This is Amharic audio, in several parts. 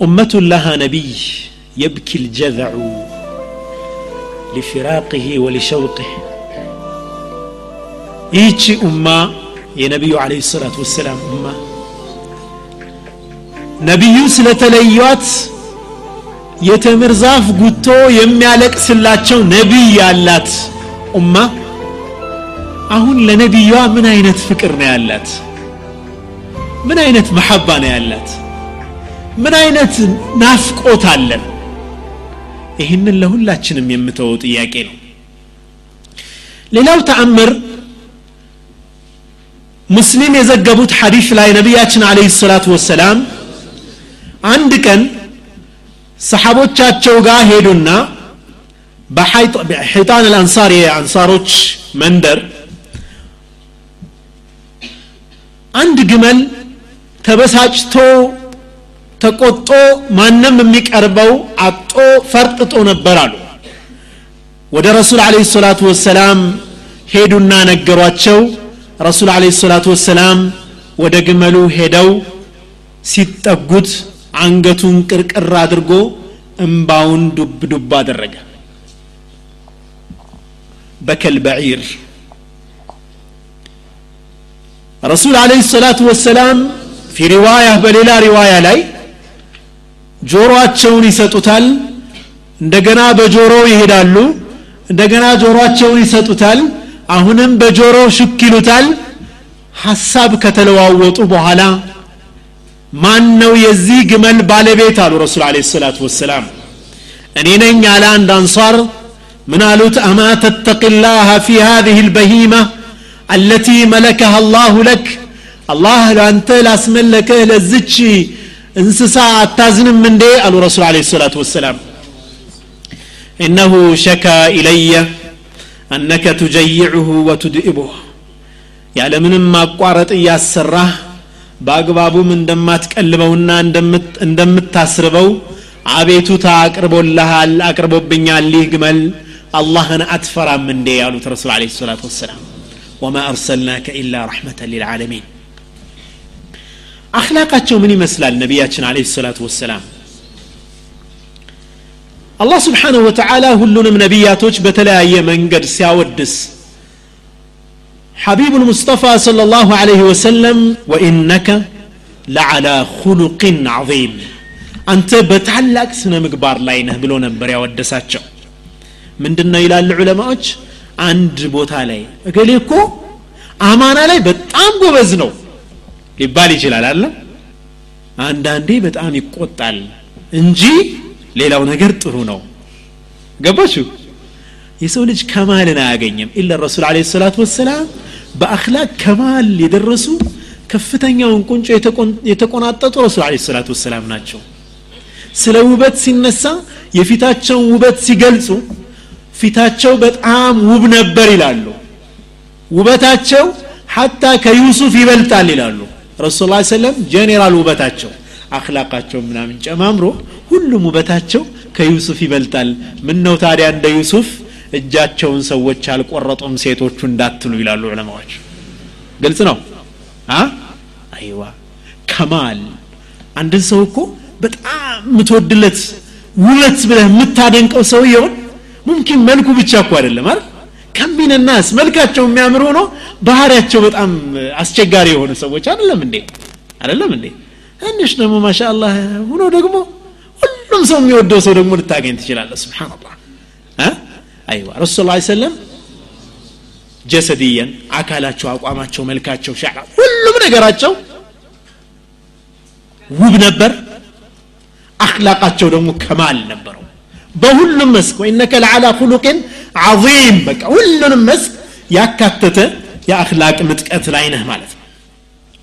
أمة لها نبي يبكي الجذع لفراقه ولشوقه ይህቺ ኡማ የነቢዩ አለ ሰላት ወሰላም ኡማ ነቢዩ ስለተለዩት የተምር ዛፍ ጉቶ የሚያለቅስላቸው ነቢይ ያላት ኡማ አሁን ለነቢዩዋ ምን አይነት ፍቅር ነው ያላት ምን አይነት መሐባ ነው ያላት ምን አይነት ናፍቆት አለን? ይህንን ለሁላችንም የምተወው ጥያቄ ነው። ሌላው ተአምር ሙስሊም የዘገቡት ሐዲስ ላይ ነቢያችን አለህ ሰላቱ ወሰላም አንድ ቀን ሰሓቦቻቸው ጋር ሄዱና በሒጣን አልአንሳር የአንሳሮች መንደር አንድ ግመል ተበሳጭቶ ተቆጦ ማንም የሚቀርበው አጦ ፈርጥጦ ነበር አሉ። ወደ ረሱል አለ ሰላቱ ወሰላም ሄዱና ነገሯቸው። ረሱል አለ ሰላቱ ወሰላም ወደ ግመሉ ሄደው ሲጠጉት አንገቱን ቅርቅር አድርጎ እምባውን ዱብ ዱብ አደረገ። በከል በዒር ረሱል አለ ሰላቱ ወሰላም ፊ ሪዋያ በሌላ ሪዋያ ላይ ጆሮአቸውን ይሰጡታል እንደገና በጆሮው ይሄዳሉ እንደገና ጆሮአቸውን ይሰጡታል አሁንም በጆሮ ሹክ ይሉታል ሐሳብ ከተለዋወጡ በኋላ ማን ነው የዚህ ግመል ባለቤት አሉ ረሱል አለ ሰላቱ ወሰላም እኔ ነኝ አለ አንድ አንሷር ምን አሉት አማ ተተቂላህ ፊ هذه البهيمة التي ملكها الله لك الله ለአንተ ላስመለከህ ለዝች እንስሳ አታዝንም እንዴ አሉ ረሱል አለ ሰላቱ ወሰላም إنه شكى إلي أنك تجيعه وتدئبه ያለምንም ማቋረጥ እያሰራህ በአግባቡም እንደማትቀልበውና እንደምታስርበው አቤቱታ አቅርቦልሃል አቅርቦብኛል ይህ ግመል አላህን አትፈራም እንዴ ያሉት ረሱል አለ ሰላት ወሰላም ወማ አርሰልናከ ኢላ ረሕመተን ሊልዓለሚን አክላቃቸው ምን ይመስላል ነቢያችን አለ ሰላት ወሰላም አላህ ስብሓንሁ ወተዓላ ሁሉንም ነቢያቶች በተለያየ መንገድ ሲያወድስ حبيب المصطفى صلى الله عليه وسلم وإنك لعلى خلق عظيم أنت بتعلق سنة مقبار لاينه بلو نبر يا ودساتشو من دنا إلى العلماء عند بوتا لاي قال يكو أمانة لاي بتعام ጎበዝ ነው ሊባል ይችላል አለ አንዳንዴ በጣም ይቆጣል እንጂ ሌላው ነገር ጥሩ ነው። ገባችሁ? የሰው ልጅ ከማልን አያገኝም ኢላ ረሱል አለ ሰላት ወሰላም በአክላቅ ከማል የደረሱ ከፍተኛውን ቁንጮ የተቆናጠጡ ረሱል አለ ሰላት ወሰላም ናቸው። ስለ ውበት ሲነሳ የፊታቸውን ውበት ሲገልጹ ፊታቸው በጣም ውብ ነበር ይላሉ። ውበታቸው ሐታ ከዩሱፍ ይበልጣል ይላሉ ረሱል ላ ሰለም ጄኔራል ውበታቸው አክላቃቸው ምናምን ጨማምሮ ሁሉም ውበታቸው ከዩሱፍ ይበልጣል። ምን ነው ታዲያ እንደ ዩሱፍ እጃቸውን ሰዎች አልቆረጡም ሴቶቹ እንዳትሉ ይላሉ ዑለማዎች። ግልጽ ነው? አይዋ ከማል። አንድን ሰው እኮ በጣም የምትወድለት ውበት ብለህ የምታደንቀው ሰውየውን ሙምኪን መልኩ ብቻ እኮ አይደለም አይደል ከሚን ናስ መልካቸው የሚያምር ሆኖ ባህሪያቸው በጣም አስቸጋሪ የሆኑ ሰዎች አይደለም እንዴ? አይደለም እንዴ? ትንሽ ደግሞ ማሻአላህ ሆኖ ደግሞ ሁሉም ሰው የሚወደው ሰው ደግሞ ልታገኝ ትችላለህ። ስብሓንላህ አይዋ ረሱል ላ ሰለም ጀሰድየን አካላቸው አቋማቸው መልካቸው ሻ ሁሉም ነገራቸው ውብ ነበር። አክላቃቸው ደግሞ ከማል ነበረው። በሁሉም መስክ ወኢነከ ለዓላ ኩሉቅን عظيم. بك ولن مس يا كاتتة يا أخلاق متكاتل عينه مالت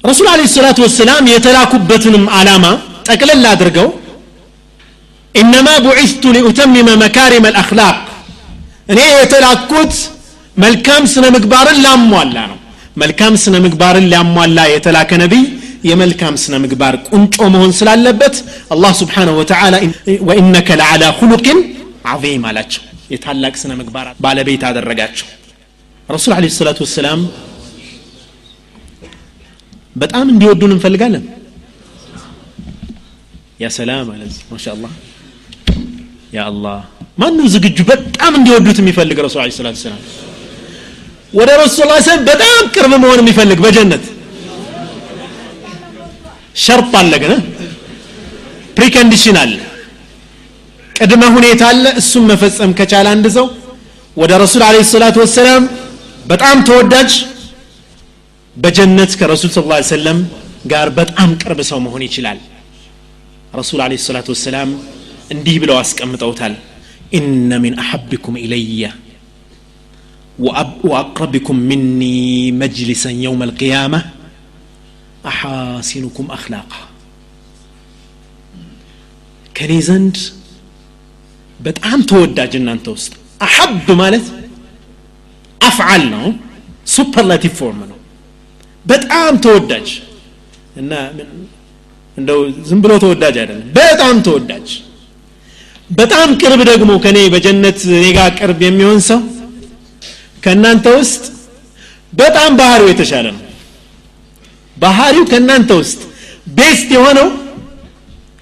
رسول عليه الصلاة والسلام يتلاكب بطن علامة تأكل لا درجو إنما بعثت لأتمم مكارم الأخلاق أنا يتلاكوت ملكام سنة مكبار اللام ولا ملكام سنة مكبار اللام لا يتلاك نبي يا የመልካም مكبار ምግባር ቁንጮ سلال لبت الله سبحانه وتعالى وإنك لعلى خلق عظيم لك የታላቅ ስነ ምግባር ባለቤት አደረጋቸው ረሱል አለ ሰላቱ ወሰላም በጣም እንዲወዱን እንፈልጋለን ያ ሰላም አለ ማሻ አላህ ያ አላህ ማንም ዝግጁ በጣም እንዲወዱት የሚፈልግ ረሱል ለ ሰላት ሰላም ወደ ረሱል ላ ሰለም በጣም ቅርብ መሆን የሚፈልግ በጀነት ሸርጥ አለ ግን ፕሪኮንዲሽን አለ ቅድመ ሁኔታ አለ እሱም መፈጸም ከቻለ አንድ ሰው ወደ ረሱል አለ ሰላት ወሰላም በጣም ተወዳጅ በጀነት ከረሱል ስ ላ ሰለም ጋር በጣም ቅርብ ሰው መሆን ይችላል ረሱል አለ ሰላት ወሰላም እንዲህ ብለው አስቀምጠውታል ኢነ ሚን አሐብኩም ኢለየ وأقربكم مني مجلسا يوم القيامة أحاسنكم أخلاقا ከኔ ዘንድ በጣም ተወዳጅ እናንተ ውስጥ أحب ማለት أفعل ነው superlative form ነው። በጣም ተወዳጅ እና እንደው ዝም ብሎ ተወዳጅ አይደለም በጣም ተወዳጅ። በጣም ቅርብ ደግሞ ከኔ በጀነት እኔ ጋር ቅርብ የሚሆን ሰው ከእናንተ ውስጥ በጣም ባህሪው የተሻለ ነው። ባህሪው ከእናንተ ውስጥ ቤስት የሆነው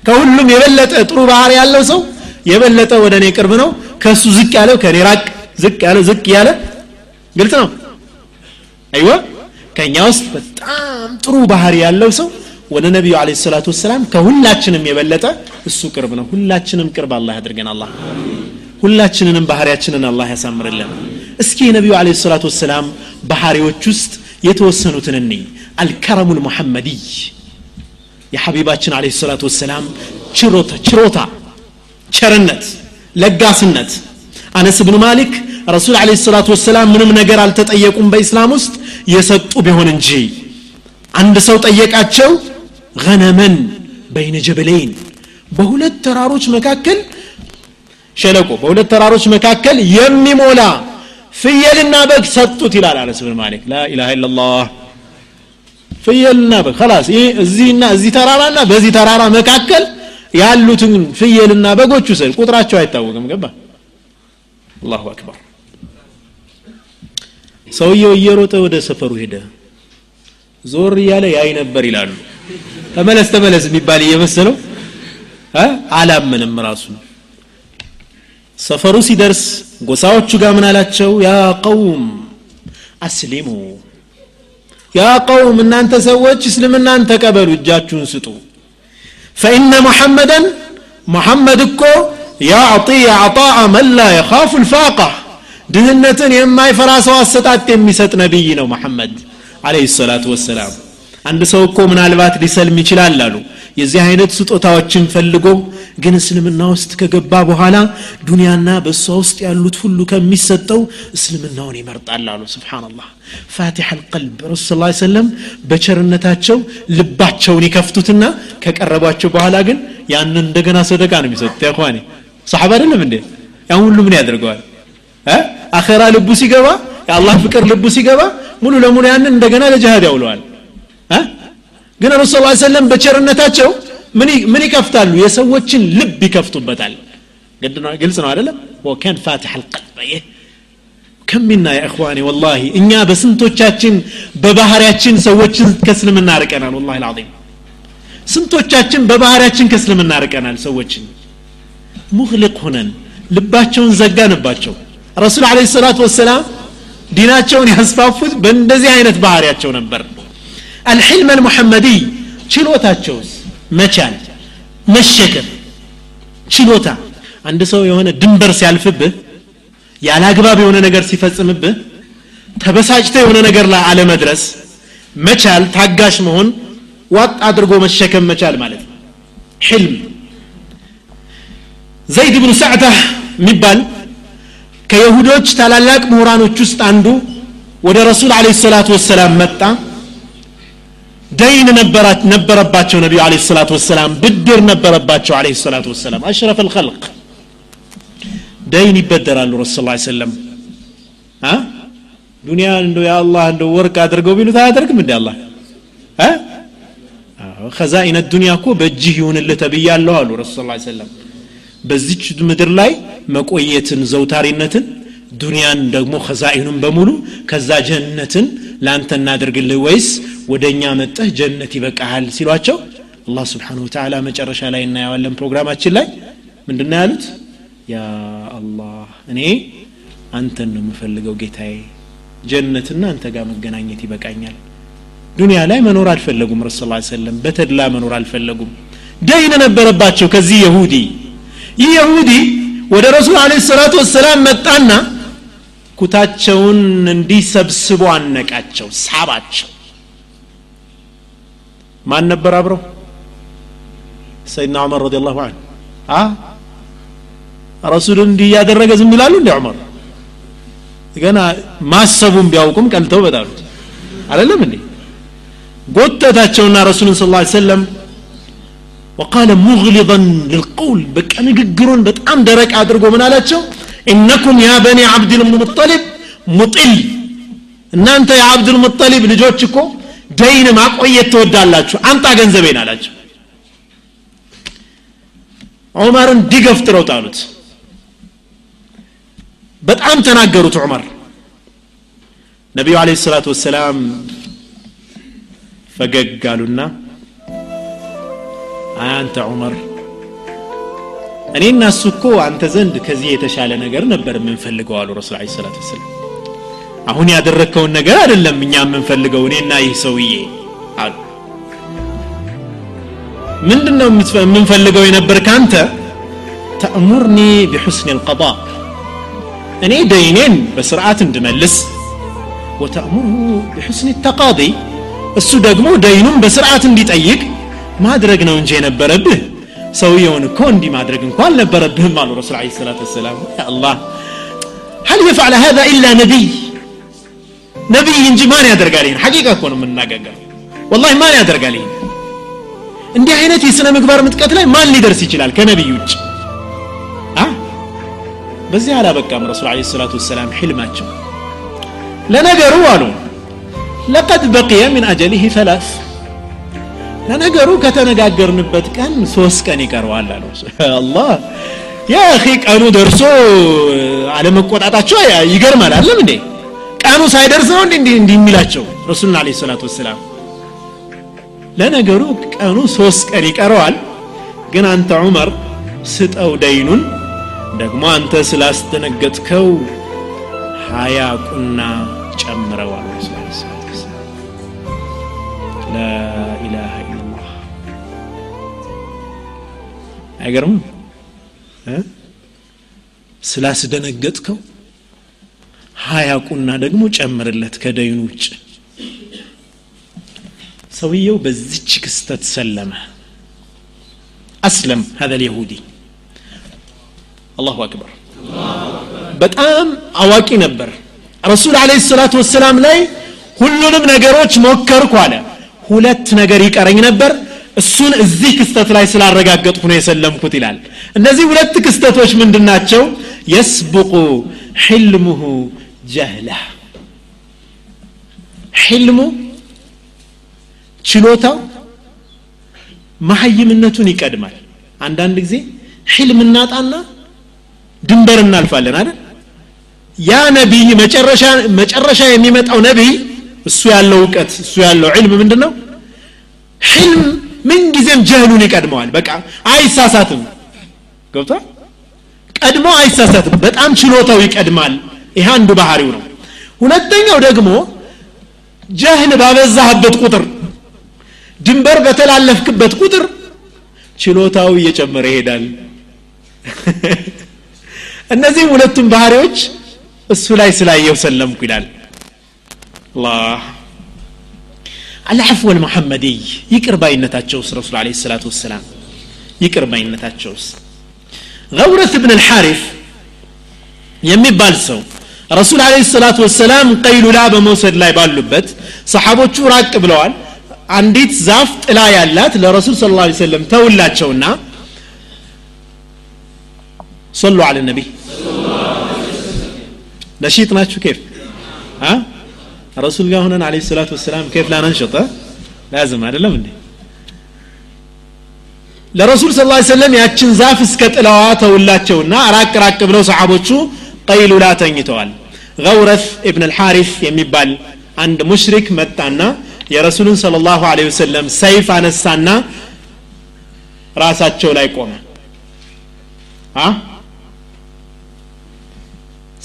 ከሁሉም የበለጠ ጥሩ ባህሪ ያለው ሰው የበለጠ ወደ እኔ ቅርብ ነው። ከእሱ ዝቅ ያለው ከእኔ ራቅ ዝቅ ያለ ዝቅ ያለ ግልጽ ነው። አይወ ከእኛ ውስጥ በጣም ጥሩ ባህሪ ያለው ሰው ወደ ነቢዩ አለ ሰላቱ ወሰላም ከሁላችንም የበለጠ እሱ ቅርብ ነው። ሁላችንም ቅርብ አላህ ያድርገን አላህ። ሁላችንንም ባህሪያችንን አላህ ያሳምርልን። እስኪ የነቢዩ አለ ሰላቱ ወሰላም ባህሪዎች ውስጥ የተወሰኑትን እኔ አልከረሙ ልሙሐመድይ የሐቢባችን አለ ሰላቱ ወሰላም ችሮታ ቸርነት ለጋስነት። አነስ ብን ማሊክ ረሱል አለ ሰላቱ ወሰላም ምንም ነገር አልተጠየቁም በኢስላም ውስጥ የሰጡ ቢሆን እንጂ። አንድ ሰው ጠየቃቸው ገነመን በይነ ጀበለይን። በሁለት ተራሮች መካከል ሸለቆ በሁለት ተራሮች መካከል የሚሞላ ፍየልና በግ ሰጡት ይላል አነስ ብን ማሊክ። ላኢላሃ ኢላላህ ፍየልና በግ ላስ እዚህና እዚህ ተራራና በዚህ ተራራ መካከል ያሉትን ፍየልና በጎች ውሰድ። ቁጥራቸው አይታወቅም። ገባ? አላሁ አክበር። ሰውየው እየሮጠ ወደ ሰፈሩ ሄደ። ዞር እያለ ያይ ነበር ይላሉ። ተመለስ ተመለስ የሚባል እየመሰለው አላምንም ራሱ ሰፈሩ ሲደርስ ጎሳዎቹ ጋር ምን አላቸው? ያ ቀውም አስሊሙ ያ ቀውም እናንተ ሰዎች እስልምናን ተቀበሉ እጃችሁን ስጡ ፈኢነ ሙሐመደን ሙሐመድ እኮ ያዕጢ አዕጣአ መን ላ የኻፉ ልፋቃ ድህነትን የማይፈራ ሰው አሰጣጥ የሚሰጥ ነቢይ ነው መሐመድ አለህ ሰላቱ ወሰላም። አንድ ሰው እኮ ምናልባት ሊሰልም ይችላል አሉ የዚህ አይነት ስጦታዎችን ፈልጎ ግን እስልምና ውስጥ ከገባ በኋላ ዱንያና በእሷ ውስጥ ያሉት ሁሉ ከሚሰጠው እስልምናውን ይመርጣል አሉ። ስብሓንላህ ፋቲሐ አልቀልብ። ረሱ ስ ሰለም በቸርነታቸው ልባቸውን ይከፍቱትና ከቀረቧቸው በኋላ ግን ያንን እንደገና ሰደቃ ነው የሚሰጡት። ያኳኔ ሰሓባ አይደለም እንዴ? ያን ሁሉ ምን ያደርገዋል? አኼራ ልቡ ሲገባ የአላህ ፍቅር ልቡ ሲገባ ሙሉ ለሙሉ ያንን እንደገና ለጅሃድ ያውለዋል ግን ረሱ ስ ሰለም በቸርነታቸው ምን ይከፍታሉ? የሰዎችን ልብ ይከፍቱበታል። ግልጽ ነው አይደለም? ወከን ፋትሕ ይህ ከሚና ያ እኽዋኔ ወላሂ እኛ በስንቶቻችን በባህሪያችን ሰዎችን ከእስልምና ርቀናል? ወላሂ ልዓዚም ስንቶቻችን በባህሪያችን ከእስልምና ርቀናል? ሰዎችን ሙክልቅ ሆነን ልባቸውን ዘጋንባቸው። ረሱል አለ ሰላቱ ወሰላም ዲናቸውን ያስፋፉት በእንደዚህ አይነት ባህሪያቸው ነበር አልሕልም አልሙሐመዲይ ችሎታቸውስ መቻል መሸከም ችሎታ። አንድ ሰው የሆነ ድንበር ሲያልፍብህ ያለ አግባብ የሆነ ነገር ሲፈጽምብህ ተበሳጭተ የሆነ ነገር ላይ አለመድረስ መቻል ታጋሽ መሆን ዋጥ አድርጎ መሸከም መቻል ማለት ነው። ሕልም። ዘይድ ብኑ ሰዕዳ የሚባል ከይሁዶች ታላላቅ ምሁራኖች ውስጥ አንዱ ወደ ረሱል አለ ሰላቱ ወሰላም መጣ ደይን ነበረባቸው ነቢዩ አለ ሰላቱ ወሰላም ብድር ነበረባቸው አለ ሰላቱ ወሰላም። አሽረፍ ልከልቅ ደይን ይበደራሉ ረሱ ስ ሰለም ዱኒያ እንደ የአላህ እንደ ወርቅ አድርገው ቢሉት አያደርግም እንዲ አላህ? ከዛኢነ ዱኒያ እኮ በእጅህ ይሁንልህ ተብያለሁ አሉ ረሱ ስ ሰለም በዚች ምድር ላይ መቆየትን ዘውታሪነትን ዱንያን ደግሞ ከዛኢኑን በሙሉ ከዛ ጀነትን ለአንተ እናደርግልህ ወይስ ወደ እኛ መጠህ ጀነት ይበቃሃል ሲሏቸው አላህ ስብሓን ወተላ መጨረሻ ላይ እናየዋለን ፕሮግራማችን ላይ። ምንድን ነው ያሉት? ያ አላህ እኔ አንተን ነው የምፈልገው ጌታዬ ጀነትና አንተ ጋር መገናኘት ይበቃኛል። ዱንያ ላይ መኖር አልፈለጉም ረሱ ስ ሰለም በተድላ መኖር አልፈለጉም። ደይን ነበረባቸው ከዚህ የሁዲ። ይህ የሁዲ ወደ ረሱል አለ ሰላቱ ወሰላም መጣና ኩታቸውን እንዲሰብስቡ አነቃቸው ሳባቸው ማን ነበር አብረው ሰይድና ዑመር ረዲ ላሁ አንሁ ረሱልን እንዲህ እያደረገ ዝም ይላሉ እንዲ ዑመር ገና ማሰቡን ቢያውቁም ቀልተው በጣሉት አይደለም እንዴ ጎተታቸውና ረሱልን ስ ላ ሰለም وقال مغلظا للقول በቃ ንግግሩን በጣም ደረቅ አድርጎ ምን አላቸው ኢነኩም ያ በኒ ዓብድ ልሙጠሊብ ሙጢል እናንተ የዓብድ ልሙጠሊብ ልጆች እኮ ደይን ማቆየት ትወዳላችሁ። አንጣ ገንዘቤን አላቸው። ዑመርን ዲገፍጥረው ጣሉት። በጣም ተናገሩት ዑመር። ነቢዩ አለ ሰላቱ ወሰላም ፈገግ አሉና አንተ ዑመር እኔና እሱ እኮ አንተ ዘንድ ከዚህ የተሻለ ነገር ነበር የምንፈልገው አሉ ረሱል ለ ሰላት ወሰላም አሁን ያደረግከውን ነገር አይደለም እኛ የምንፈልገው እኔና ይህ ሰውዬ አሉ ምንድን ነው የምንፈልገው የነበር ካንተ ተእሙርኒ ቢሑስን ልቀባ እኔ ደይኔን በስርዓት እንድመልስ ወተእሙሩ ቢሑስን ተቃዲ እሱ ደግሞ ደይኑን በስርዓት እንዲጠይቅ ማድረግ ነው እንጂ የነበረብህ ሰውየውን እኮ እንዲህ ማድረግ እንኳን አልነበረብህም አሉ ረሱል ለ ሰላት ወሰላም አላህ هل يفعل هذا إلا نبي ነቢይ እንጂ ማን ያደርጋል ይህን ሐቂቃ እኮ ነው የምናገገረው ወላሂ ማን ያደርጋል ይህን እንዲህ አይነት የሥነ ምግባር ምጥቀት ላይ ማን ሊደርስ ይችላል ከነቢይ ውጭ በዚህ አላበቃም ረሱል ለ ሰላቱ ወሰላም ሕልማቸው ለነገሩ አሉ ለቀድ በቅየ ምን አጀሊህ ሰላስ ለነገሩ ከተነጋገርንበት ቀን ሶስት ቀን ይቀረዋል አለ አላህ ያ አኺ ቀኑ ደርሶ አለመቆጣጣቸው ይገርማል አለም እንዴ ቀኑ ሳይደርስ ነው እንዲ እንዲህ የሚላቸው? ረሱልና አለ ሰላቱ ወሰላም ለነገሩ ቀኑ ሶስት ቀን ይቀረዋል። ግን አንተ ዑመር ስጠው ደይኑን። ደግሞ አንተ ስላስደነገጥከው ሀያ ቁና ጨምረዋል። ላኢላሃ ኢላላህ አይገርምም? ስላስደነገጥከው ሀያቁና ደግሞ ጨምርለት ከደይኑ ውጭ። ሰውየው በዚች ክስተት ሰለመ። አስለም ሀ ልይሁዲ አላሁ አክበር። በጣም አዋቂ ነበር። ረሱል አለ ሰላቱ ወሰላም ላይ ሁሉንም ነገሮች ሞከርኩ አለ። ሁለት ነገር ይቀረኝ ነበር። እሱን እዚህ ክስተት ላይ ስላረጋገጥኩ ነው የሰለምኩት ይላል። እነዚህ ሁለት ክስተቶች ምንድናቸው የስብቁ ሕልሙሁ ጀህላ። ሕልሙ ችሎታው መሀይምነቱን ይቀድማል። አንዳንድ ጊዜ ሕልም እናጣና ድንበር እናልፋለን አይደል? ያ ነቢይ መጨረሻ የሚመጣው ነቢይ እሱ ያለው እውቀት እሱ ያለው ዕልም ምንድን ነው ሕልም ምንጊዜም ጀህሉን ይቀድመዋል። በቃ አይሳሳትም። ገብቷል? ቀድሞ አይሳሳትም። በጣም ችሎታው ይቀድማል ይህ አንዱ ባህሪው ነው። ሁለተኛው ደግሞ ጀህል ባበዛህበት ቁጥር ድንበር በተላለፍክበት ቁጥር ችሎታው እየጨመረ ይሄዳል። እነዚህም ሁለቱም ባህሪዎች እሱ ላይ ስላየው ሰለምኩ ይላል። አላህ አልዓፍወ ልሙሐመድይ ይቅር ባይነታቸውስ ረሱል አለ ሰላቱ ወሰላም ይቅር ባይነታቸውስ ገውረት ብን ልሓሪፍ የሚባል ሰው ረሱል አለ ሰላቱ ወሰላም ቀይሉላ በመውሰድ ላይ ባሉበት ሰሓቦቹ ራቅ ብለዋል አንዲት ዛፍ ጥላ ያላት ለረሱል ስለ ላ ሰለም ተውላቸውና صلوا على النبي نشيط ناتشو كيف ها رسول الله هنا عليه الصلاة والسلام كيف لا ننشط ها؟ لازم هذا لم ለረሱል ስ ላ ሰለም ያችን ዛፍ እስከ ጥላዋ ተውላቸውና ራቅ ራቅ ብለው ሰሓቦቹ ቀይሉላ ተኝተዋል ገውረፍ ኢብን አልሓሪፍ የሚባል አንድ ሙሽሪክ መጣና የረሱሉን ስለ ላሁ ለ ወሰለም ሰይፍ አነሳና ራሳቸው ላይ ቆመ አ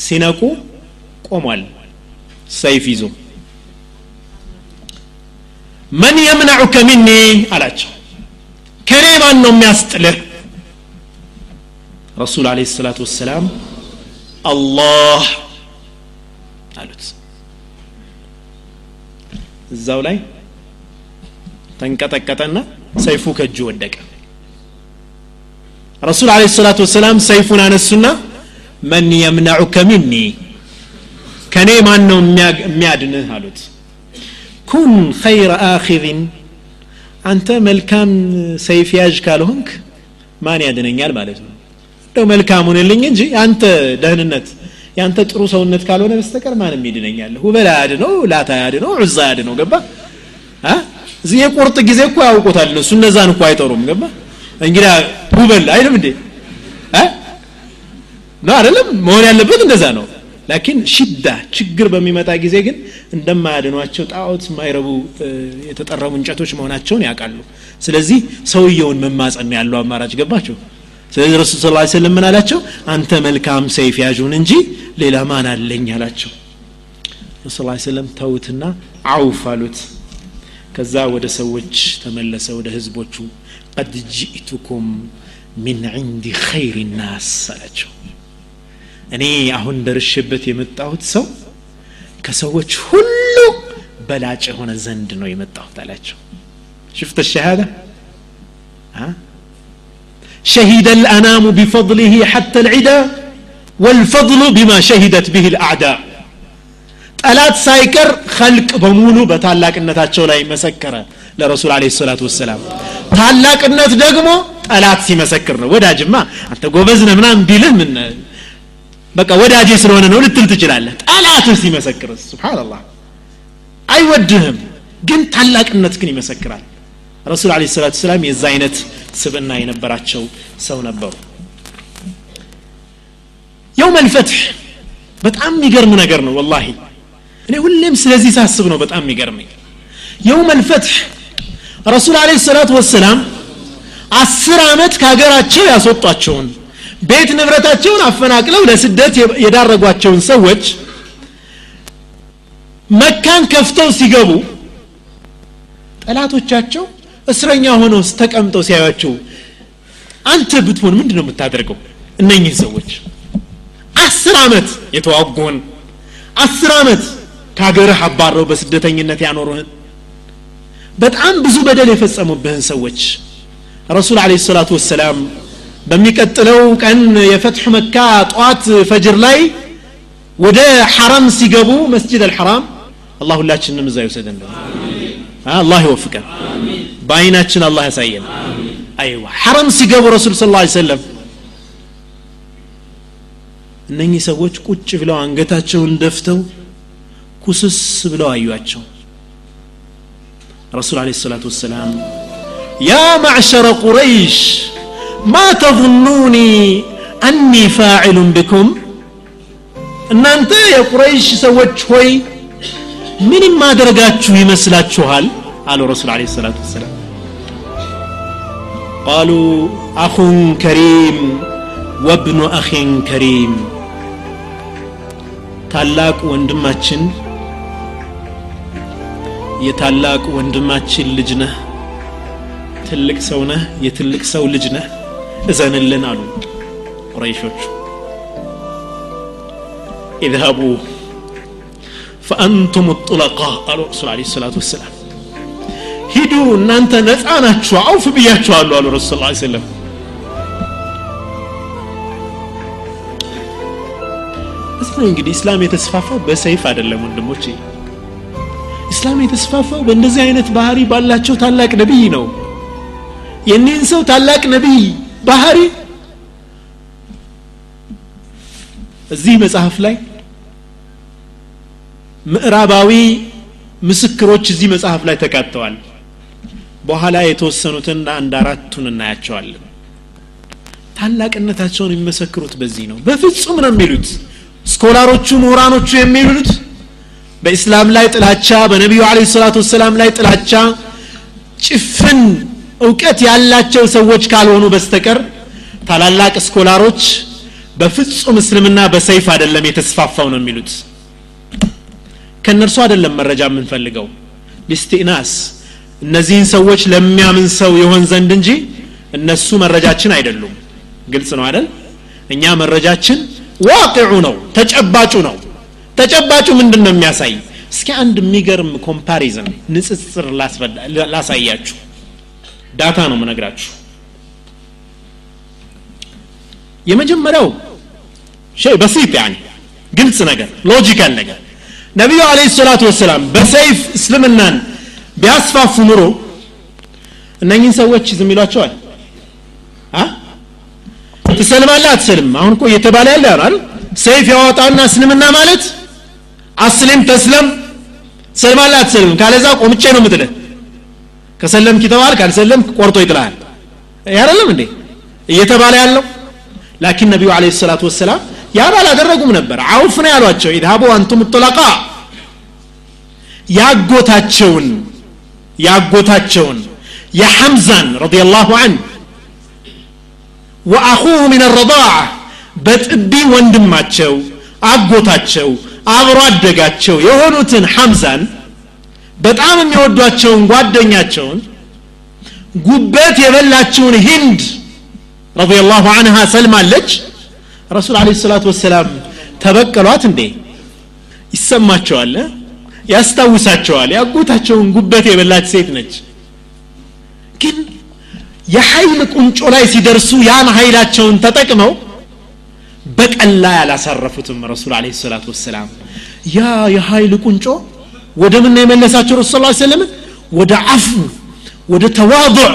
ሲነቁ ቆሟል ሰይፍ ይዞ መን የምነዑከ ሚኒ አላቸው ከኔ ማን ነው የሚያስጥልህ ረሱል አለ ሰላቱ ወሰላም አላህ አሉት እዛው ላይ ተንቀጠቀጠና ሰይፉ ከእጁ ወደቀ ረሱል አለ ሰላቱ ወሰላም ሰይፉን አነሱና መን የምነዑከ ሚኒ ከኔ ማን ነው የሚያድንህ አሉት ኩን ኸይረ አኺዝን አንተ መልካም ሰይፍ ያዥ ካልሆንክ ማን ያድነኛል ማለት ነው እንደው መልካም ሁንልኝ እንጂ አንተ ደህንነት ያንተ ጥሩ ሰውነት ካልሆነ በስተቀር ማንም ይድነኛል ሁበላ ያድነው ላታ ያድነው ዑዛ ያድነው። ገባ? እዚህ የቁርጥ ጊዜ እኮ ያውቁታል እነሱ። እነዛን እኮ አይጠሩም። ገባ? እንግዲህ ሁበል አይልም እንዴ? ነው አይደለም? መሆን ያለበት እንደዛ ነው። ላኪን ሽዳ ችግር በሚመጣ ጊዜ ግን እንደማያድኗቸው ጣዖት የማይረቡ የተጠረቡ እንጨቶች መሆናቸውን ያውቃሉ። ስለዚህ ሰውየውን መማፀን ያለው አማራጭ። ገባቸው ስለዚህ ረሱል ስ ሰለም ምን አላቸው አንተ መልካም ሰይፍ ያዡን እንጂ ሌላ ማን አለኝ አላቸው ረሱ ሰለም ተውትና አውፍ አሉት ከዛ ወደ ሰዎች ተመለሰ ወደ ህዝቦቹ ቀድ ጅእቱኩም ሚን ዕንዲ ኸይር ናስ አላቸው እኔ አሁን ደርሽበት የመጣሁት ሰው ከሰዎች ሁሉ በላጭ የሆነ ዘንድ ነው የመጣሁት አላቸው ሽፍተ ሸሃዳ شهد الأنام بفضله حتى العدا والفضل بما شهدت به الأعداء ጠላት ሳይቀር ኸልቅ በሙሉ በታላቅነታቸው ላይ መሰከረ ለረሱል አለ ሰላቱ ወሰላም ታላቅነት ደግሞ ጠላት ሲመሰክር ነው ወዳጅማ አንተ ጎበዝ ነህ ምናምን ቢልህ ምን በቃ ወዳጄ ስለሆነ ነው ልትል ትችላለህ ጠላትህ ሲመሰክር ስብሓንላህ አይወድህም ግን ታላቅነት ግን ይመሰክራል ረሱል አለ ሰላቱ ሰላም የዛ አይነት ስብና የነበራቸው ሰው ነበሩ። የውም አልፈትሕ በጣም የሚገርም ነገር ነው ወላሂ። እኔ ሁሌም ስለዚህ ሳስብ ነው በጣም የሚገርመኝ። የውም አልፈትሕ ረሱል አለ ሰላቱ ወሰላም አስር ዓመት ከሀገራቸው ያስወጧቸውን ቤት ንብረታቸውን አፈናቅለው ለስደት የዳረጓቸውን ሰዎች መካን ከፍተው ሲገቡ ጠላቶቻቸው እስረኛ ሆነው ተቀምጠው ሲያዩቸው አንተ ብትሆን ምንድን ነው የምታደርገው? እነኝህ ሰዎች አስር ዓመት የተዋጉን አስር ዓመት ከሀገርህ አባረው በስደተኝነት ያኖሩህን በጣም ብዙ በደል የፈጸሙብህን ሰዎች ረሱል አለ ሰላቱ ወሰላም በሚቀጥለው ቀን የፈትሑ መካ ጠዋት ፈጅር ላይ ወደ ሐረም ሲገቡ መስጅድ አልሐራም አላህ ሁላችንም እዛ ይውሰደን። አላህ ይወፍቀን بعيناتنا الله يسعينا أيوة حرم سيقاب رسول صلى الله عليه وسلم نني سويت كوتش فيلو عن قتاتشو اندفتو كوسس بلو أيواتشو رسول عليه الصلاة والسلام يا معشر قريش ما تظنوني أني فاعل بكم أن أنت يا قريش سويت شوي من ما درجات شوي مسلات شوال قالوا رسول عليه الصلاة والسلام ቃሉ አኹን ከሪም ወብኑ አኺን ከሪም ታላቅ ወንድማችን የታላቅ ወንድማችን ልጅ ነህ ትልቅ ሰው ነህ የትልቅ ሰው ልጅ ነህ እዘንልን አሉ ቁረይሾቹ اذهبوا فأنتم الطلقاء قالوا رسول عليه الصلاة والسلام ሂዱ እናንተ ነፃ ናችሁ አውፍ ብያችኋለሁ አሉ ረሱ ስ ሰለም እዚህ እንግዲህ እስላም የተስፋፋው በሰይፍ አይደለም ወንድሞቼ። እስላም የተስፋፋው በእንደዚህ አይነት ባህሪ ባላቸው ታላቅ ነቢይ ነው። የኒህን ሰው ታላቅ ነቢይ ባህሪ እዚህ መጽሐፍ ላይ ምዕራባዊ ምስክሮች እዚህ መጽሐፍ ላይ ተካተዋል በኋላ የተወሰኑትን አንድ አራቱን እናያቸዋለን። ታላቅነታቸውን የሚመሰክሩት በዚህ ነው። በፍጹም ነው የሚሉት። ስኮላሮቹ ምሁራኖቹ የሚሉት በኢስላም ላይ ጥላቻ በነቢዩ አለ ሰላቱ ወሰላም ላይ ጥላቻ ጭፍን እውቀት ያላቸው ሰዎች ካልሆኑ በስተቀር ታላላቅ ስኮላሮች በፍጹም እስልምና በሰይፍ አይደለም የተስፋፋው ነው የሚሉት። ከእነርሱ አይደለም መረጃ የምንፈልገው። ቢስቲናስ እነዚህን ሰዎች ለሚያምን ሰው ይሆን ዘንድ እንጂ እነሱ መረጃችን አይደሉም። ግልጽ ነው አይደል? እኛ መረጃችን ዋቅዑ ነው ተጨባጩ ነው። ተጨባጩ ምንድን ነው የሚያሳይ? እስኪ አንድ የሚገርም comparison ንጽጽር ላሳያችሁ። data ነው ምነግራችሁ የመጀመሪያው شيء بسيط يعني ግልጽ ነገር logical ነገር። ነቢዩ عليه الصلاة والسلام በሰይፍ እስልምናን ቢያስፋፉ ኑሮ እነኝህን ሰዎች ዝም ይሏቸዋል? ትሰልማለህ አትሰልም? አሁን እኮ እየተባለ ያለ አይደል? ሰይፍ ያወጣና እስልምና ማለት አስሊም ተስለም ሰልማለህ አትሰልም ካለዛ ቆምጬ ነው ምትልህ ከሰለምክ ይተዋል ካልሰለምክ ቆርጦ ይጥላል ያደለም እንዴ? እየተባለ ያለው ላኪን ነቢዩ አለ ሰላቱ ወሰላም ያን አላደረጉም ነበር። አውፍ ነው ያሏቸው። ኢድሃቡ አንቱም ጡለቃ ያጎታቸውን ያጎታቸውን የሐምዛን ረዲየላሁ ዐን ወአኹሁ ምን ረዳዓ በጥቢ ወንድማቸው አጎታቸው አብሮ አደጋቸው የሆኑትን ሐምዛን በጣም የሚወዷቸውን ጓደኛቸውን ጉበት የበላችውን ሂንድ ረዲየላሁ ዐንሃ ሰልማለች። ረሱል አለ ሰላቱ ወሰላም ተበቀሏት እንዴ? ይሰማቸዋል ያስታውሳቸዋል። ያጎታቸውን ጉበት የበላች ሴት ነች። ግን የኃይል ቁንጮ ላይ ሲደርሱ ያን ኃይላቸውን ተጠቅመው በቀላ ያላሳረፉትም ረሱል አለ ሰላቱ ወሰላም። ያ የኃይል ቁንጮ ወደ ምን የመለሳቸው ረሱ ስ ሰለም ወደ አፉ ወደ ተዋضዕ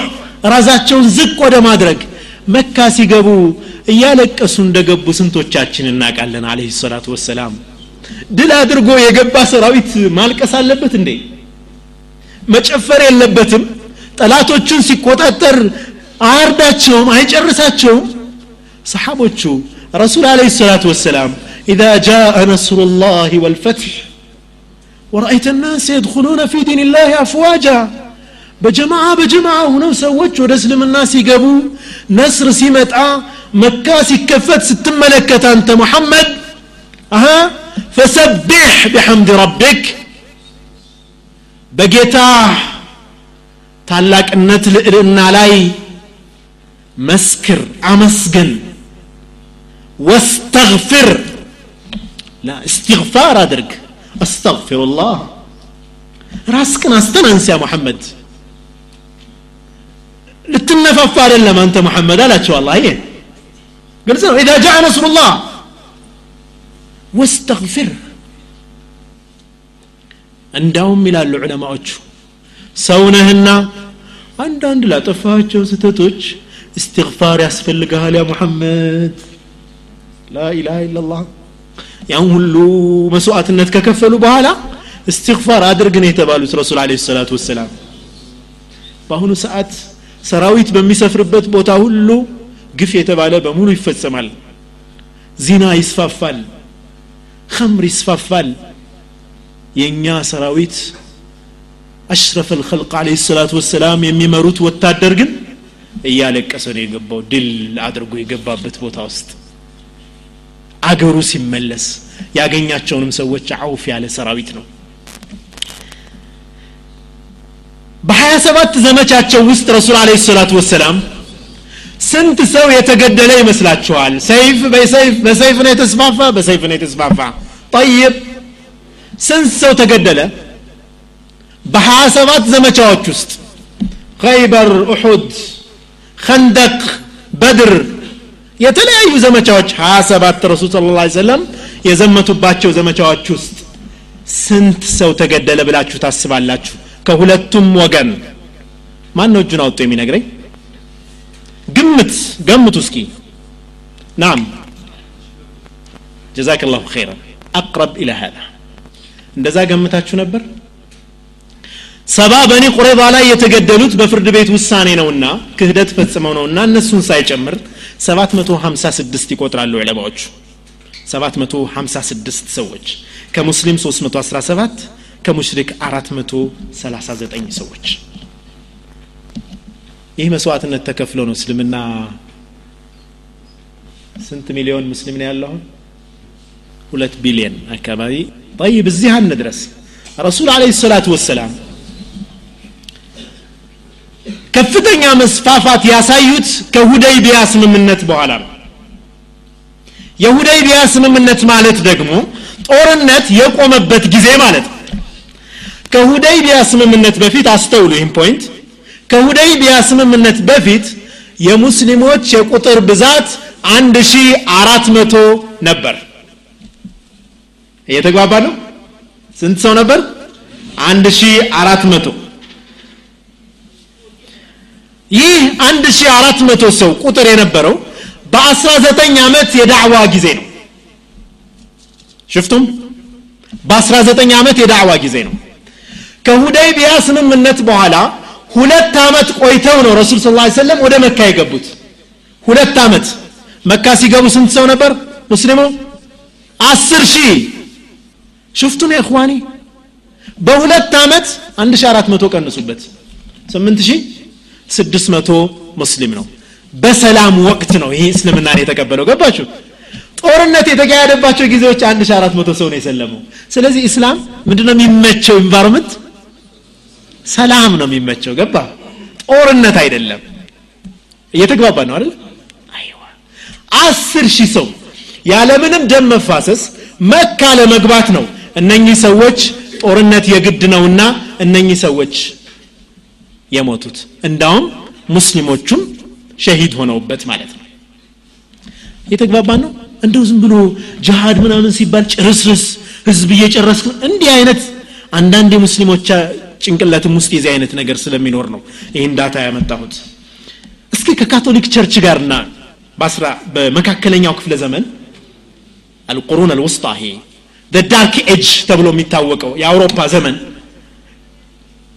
ራሳቸውን ዝቅ ወደ ማድረግ። መካ ሲገቡ እያለቀሱ እንደገቡ ስንቶቻችን እናውቃለን አለህ ሰላቱ ወሰላም ድል አድርጎ የገባ ሰራዊት ማልቀስ አለበት እንዴ መጨፈር የለበትም ጠላቶቹን ሲቆጣጠር አያርዳቸውም አይጨርሳቸውም ሰሓቦቹ ረሱል አለህ ሰላት ወሰላም ኢዛ ጃአ ነስሩ ላህ ወልፈትሕ ወረአይተ ናስ የድኩሉነ ፊ ዲን ላህ አፍዋጃ በጀማዓ በጀማዓ ሁነው ሰዎች ወደ እስልምና ሲገቡ ነስር ሲመጣ መካ ሲከፈት ስትመለከት አንተ ሙሐመድ أها فسبح بحمد ربك بقيتا ታላቅነት ልዕልና ላይ መስክር አመስግን ወስተግፍር ላ እስትግፋር አድርግ አስተግፊሩላህ ራስቅን አስተናንስ ያ ሙሐመድ ልትነፋፋ አይደለም አንተ ሙሐመድ አላቸው አላ ይሄ ግልጽ ነው ኢዛ ጃ ነስሩላህ ወስተግፊር። እንዳውም ይላሉ ዑለማዎቹ ሰውነህና አንዳንድ ላጠፋቸው ስተቶች እስትግፋር ያስፈልግሃል ያ ሙሐመድ። ላኢላሃ ኢላላህ ያን ሁሉ መስዋዕትነት ከከፈሉ በኋላ እስትግፋር አድርግ ነው የተባሉት ረሱል አለ ሰላቱ ወሰላም። በአሁኑ ሰዓት ሰራዊት በሚሰፍርበት ቦታ ሁሉ ግፍ የተባለ በሙሉ ይፈጸማል። ዚና ይስፋፋል ከምር ይስፋፋል የእኛ ሰራዊት አሽረፍ ልከልቅ አለ ሰላቱ ወሰላም የሚመሩት ወታደር ግን እያለቀሰ ነው የገባው ድል አድርጎ የገባበት ቦታ ውስጥ። አገሩ ሲመለስ ያገኛቸውንም ሰዎች አውፍ ያለ ሰራዊት ነው። በሀያ ሰባት ዘመቻቸው ውስጥ ረሱል አለ ሰላቱ ወሰላም ስንት ሰው የተገደለ ይመስላችኋል ሰይፍ በሰይፍ በሰይፍ ነው የተስፋፋ በሰይፍ ነው የተስፋፋ ጠይብ ስንት ሰው ተገደለ በሀያ ሰባት ዘመቻዎች ውስጥ ኸይበር ኡሑድ ከንደቅ በድር የተለያዩ ዘመቻዎች ሀያ ሰባት ረሱል ስለ ላ ሰለም የዘመቱባቸው ዘመቻዎች ውስጥ ስንት ሰው ተገደለ ብላችሁ ታስባላችሁ ከሁለቱም ወገን ማን ነው እጁን አውጥቶ የሚነግረኝ ግምት ገምቱ እስኪ። ናም። ጀዛክ ላሁ ኸይረን። አቅረብ ኢላ ሀዛ። እንደዛ ገምታችሁ ነበር? ሰባ በኒ ቁረይባ ላይ የተገደሉት በፍርድ ቤት ውሳኔ ነውና ክህደት ፈጽመው ነውና እነሱን ሳይጨምር 756 ይቆጥራሉ ዑለማዎቹ። 756 ሰዎች ከሙስሊም 317 ከሙሽሪክ 439 ሰዎች ይህ መስዋዕትነት ተከፍሎ ነው እስልምና ስንት ሚሊዮን ሙስሊም ነው ያለው ሁለት ቢሊየን አካባቢ። ጠይብ እዚህ አንድረስ። ረሱል አለ ሰላቱ ወሰላም ከፍተኛ መስፋፋት ያሳዩት ከሁደይቢያ ስምምነት በኋላ ነው። የሁደይቢያ ስምምነት ማለት ደግሞ ጦርነት የቆመበት ጊዜ ማለት ነው። ከሁደይቢያ ስምምነት በፊት አስተውሉ ይህም ፖይንት ከሁደይቢያ ስምምነት በፊት የሙስሊሞች የቁጥር ብዛት አንድ ሺ አራት መቶ ነበር። እየተግባባ ነው? ስንት ሰው ነበር? አንድ ሺ አራት መቶ። ይህ አንድ ሺ አራት መቶ ሰው ቁጥር የነበረው በአስራ ዘጠኝ ዓመት የዳዕዋ ጊዜ ነው። ሽፍቱም በአስራ ዘጠኝ ዓመት የዳዕዋ ጊዜ ነው። ከሁደይቢያ ስምምነት በኋላ ሁለት ዓመት ቆይተው ነው ረሱል ስ ሰለም ወደ መካ የገቡት። ሁለት ዓመት መካ ሲገቡ ስንት ሰው ነበር? ሙስሊሙ አስር ሺህ። ሽፍቱም የእኽዋኒ በሁለት ዓመት አንድ ሺ አራት መቶ ቀንሱበት ስምንት ሺህ ስድስት መቶ ሙስሊም ነው። በሰላም ወቅት ነው ይሄ እስልምናን የተቀበለው። ገባችሁ? ጦርነት የተካሄደባቸው ጊዜዎች አንድ ሺ አራት መቶ ሰው ነው የሰለመው። ስለዚህ ኢስላም ምንድነው የሚመቸው? environment ሰላም ነው የሚመቸው። ገባ? ጦርነት አይደለም። እየተግባባ ነው አይደል? أيوا! አስር ሺህ ሰው ያለምንም ደም መፋሰስ መካ ለመግባት ነው። እነኚህ ሰዎች ጦርነት የግድ ነውና እነኚህ ሰዎች የሞቱት። እንዳውም ሙስሊሞቹም ሸሂድ ሆነውበት ማለት ነው። የተግባባን ነው? እንደው ዝም ብሎ ጅሃድ ምናምን ሲባል ጭርስርስ ህዝብ እየጨረስ እንዲህ አይነት አንዳንድ የሙስሊሞች ጭንቅላትም ውስጥ የዚህ አይነት ነገር ስለሚኖር ነው ይህን data ያመጣሁት። እስኪ ከ Catholic church ጋርና በመካከለኛው ክፍለ ዘመን القرون الوسطى ይሄ Dark Age ተብሎ የሚታወቀው የአውሮፓ ዘመን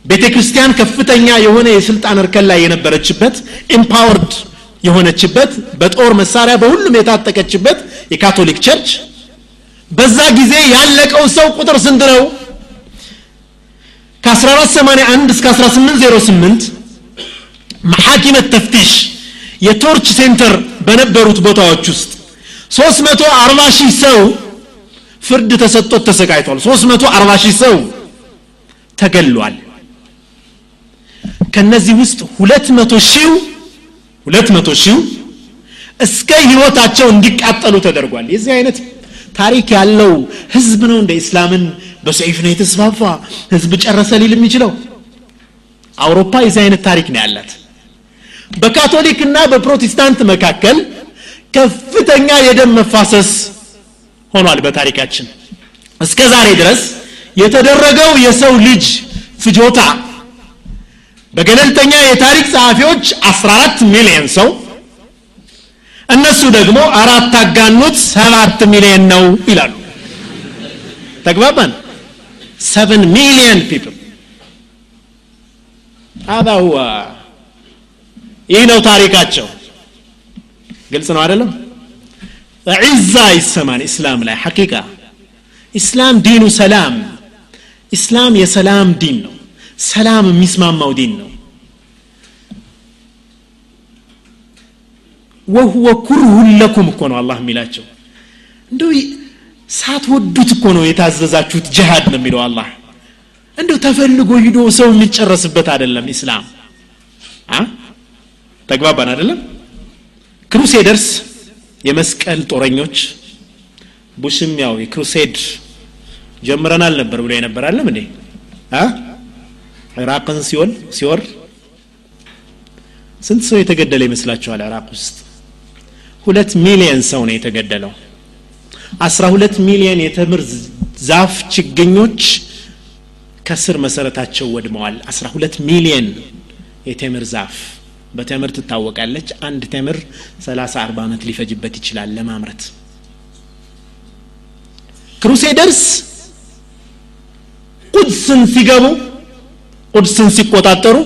ቤተ ክርስቲያን ከፍተኛ የሆነ የስልጣን እርከን ላይ የነበረችበት empowered የሆነችበት በጦር መሳሪያ በሁሉም የታጠቀችበት የ Catholic church በዛ ጊዜ ያለቀው ሰው ቁጥር ስንት ነው ከ1481 እስከ 1808 محاكم التفتيش የ torture center በነበሩት ቦታዎች ውስጥ 340 ሺህ ሰው ፍርድ ተሰጥቶት ተሰቃይቷል። 340 ሺህ ሰው ተገሏል። ከነዚህ ውስጥ 200 ሺው 200 ሺው እስከነ ህይወታቸው እንዲቃጠሉ ተደርጓል። የዚህ አይነት ታሪክ ያለው ህዝብ ነው እንደ እስላምን በሰይፍ ነው የተስፋፋ። ህዝብ ጨረሰ ሊል የሚችለው? አውሮፓ የዚህ አይነት ታሪክ ነው ያላት። በካቶሊክና በፕሮቴስታንት መካከል ከፍተኛ የደም መፋሰስ ሆኗል በታሪካችን። እስከ ዛሬ ድረስ የተደረገው የሰው ልጅ ፍጆታ በገለልተኛ የታሪክ ጸሐፊዎች 14 ሚሊዮን ሰው እነሱ ደግሞ አራት አጋኑት ሰባት ሚሊዮን ነው ይላሉ። ተግባባን ሰቨን ሚሊዮን ፒፕል هذا هو ይህ ነው ታሪካቸው ግልጽ ነው አይደለም ዒዛ ይሰማን ኢስላም ላይ ሐቂቃ ኢስላም ዲኑ ሰላም ኢስላም የሰላም ዲን ነው ሰላም የሚስማማው ዲን ነው ወሁወ ኩርሁን ለኩም እኮ ነው አላህ የሚላቸው እንደው ሳትወዱት እኮ ነው የታዘዛችሁት ጅሃድ ነው የሚለው አላህ። እንደው ተፈልጎ ሂዶ ሰው የሚጨረስበት አይደለም ኢስላም። ተግባባን አይደለም? ክሩሴደርስ የመስቀል ጦረኞች ቡሽም ያው የክሩሴድ ጀምረናል ነበር ብሎ የነበር አለም እንዴ? ኢራቅን ሲወል ሲወር ስንት ሰው የተገደለ ይመስላችኋል ኢራቅ ውስጥ? ሁለት ሚሊየን ሰው ነው የተገደለው አስራ ሁለት ሚሊየን የተምር ዛፍ ችግኞች ከስር መሰረታቸው ወድመዋል። አስራ ሁለት ሚሊየን የቴምር ዛፍ በተምር ትታወቃለች። አንድ ተምር 30 40 ዓመት ሊፈጅበት ይችላል ለማምረት። ክሩሴደርስ ቁድስን ሲገቡ ቁድስን ሲቆጣጠሩ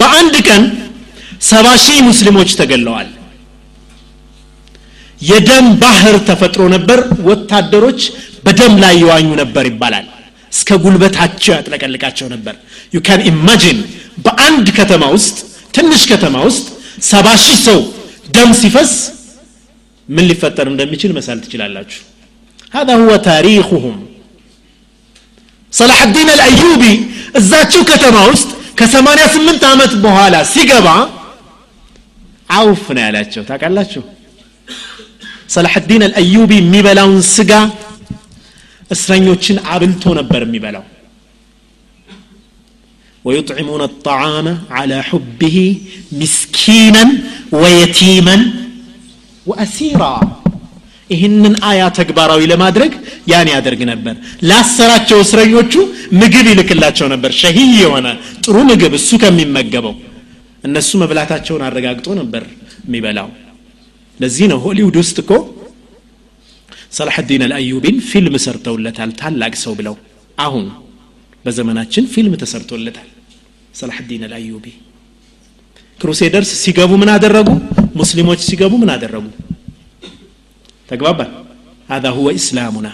በአንድ ቀን ሰባ ሺህ ሙስሊሞች ተገለዋል የደም ባህር ተፈጥሮ ነበር ወታደሮች በደም ላይ ይዋኙ ነበር ይባላል እስከ ጉልበታቸው ያጥለቀልቃቸው ነበር ዩ ካን ኢማጂን በአንድ ከተማ ውስጥ ትንሽ ከተማ ውስጥ ሰባ ሺህ ሰው ደም ሲፈስ ምን ሊፈጠር እንደሚችል መሳል ትችላላችሁ هذا هو تاريخهم صلاح الدين الأيوبي እዛችው ከተማ ውስጥ ከ88 ዓመት በኋላ ሲገባ አውፍ ነው ያላቸው ታውቃላችሁ ሰላሐዲን አልአዩቢ የሚበላውን ስጋ እስረኞችን አብልቶ ነበር የሚበላው ويطعمون الطعام على حبه مسكينا ويتيما وأسيرا ይህንን አያ ተግባራዊ ለማድረግ ያን ያደርግ ነበር ላሰራቸው እስረኞቹ ምግብ ይልክላቸው ነበር ሸሂ የሆነ ጥሩ ምግብ እሱ ከሚመገበው እነሱ መብላታቸውን አረጋግጦ ነበር የሚበላው ለዚህ ነው ሆሊውድ ውስጥ እኮ ሰላሐዲን አልአዩቢን ፊልም ሰርተውለታል ታላቅ ሰው ብለው አሁን በዘመናችን ፊልም ተሰርቶለታል ሰላሐዲን አልአዩቢ ክሩሴደርስ ሲገቡ ምን አደረጉ ሙስሊሞች ሲገቡ ምን አደረጉ ተግባባል هذا هو اسلامنا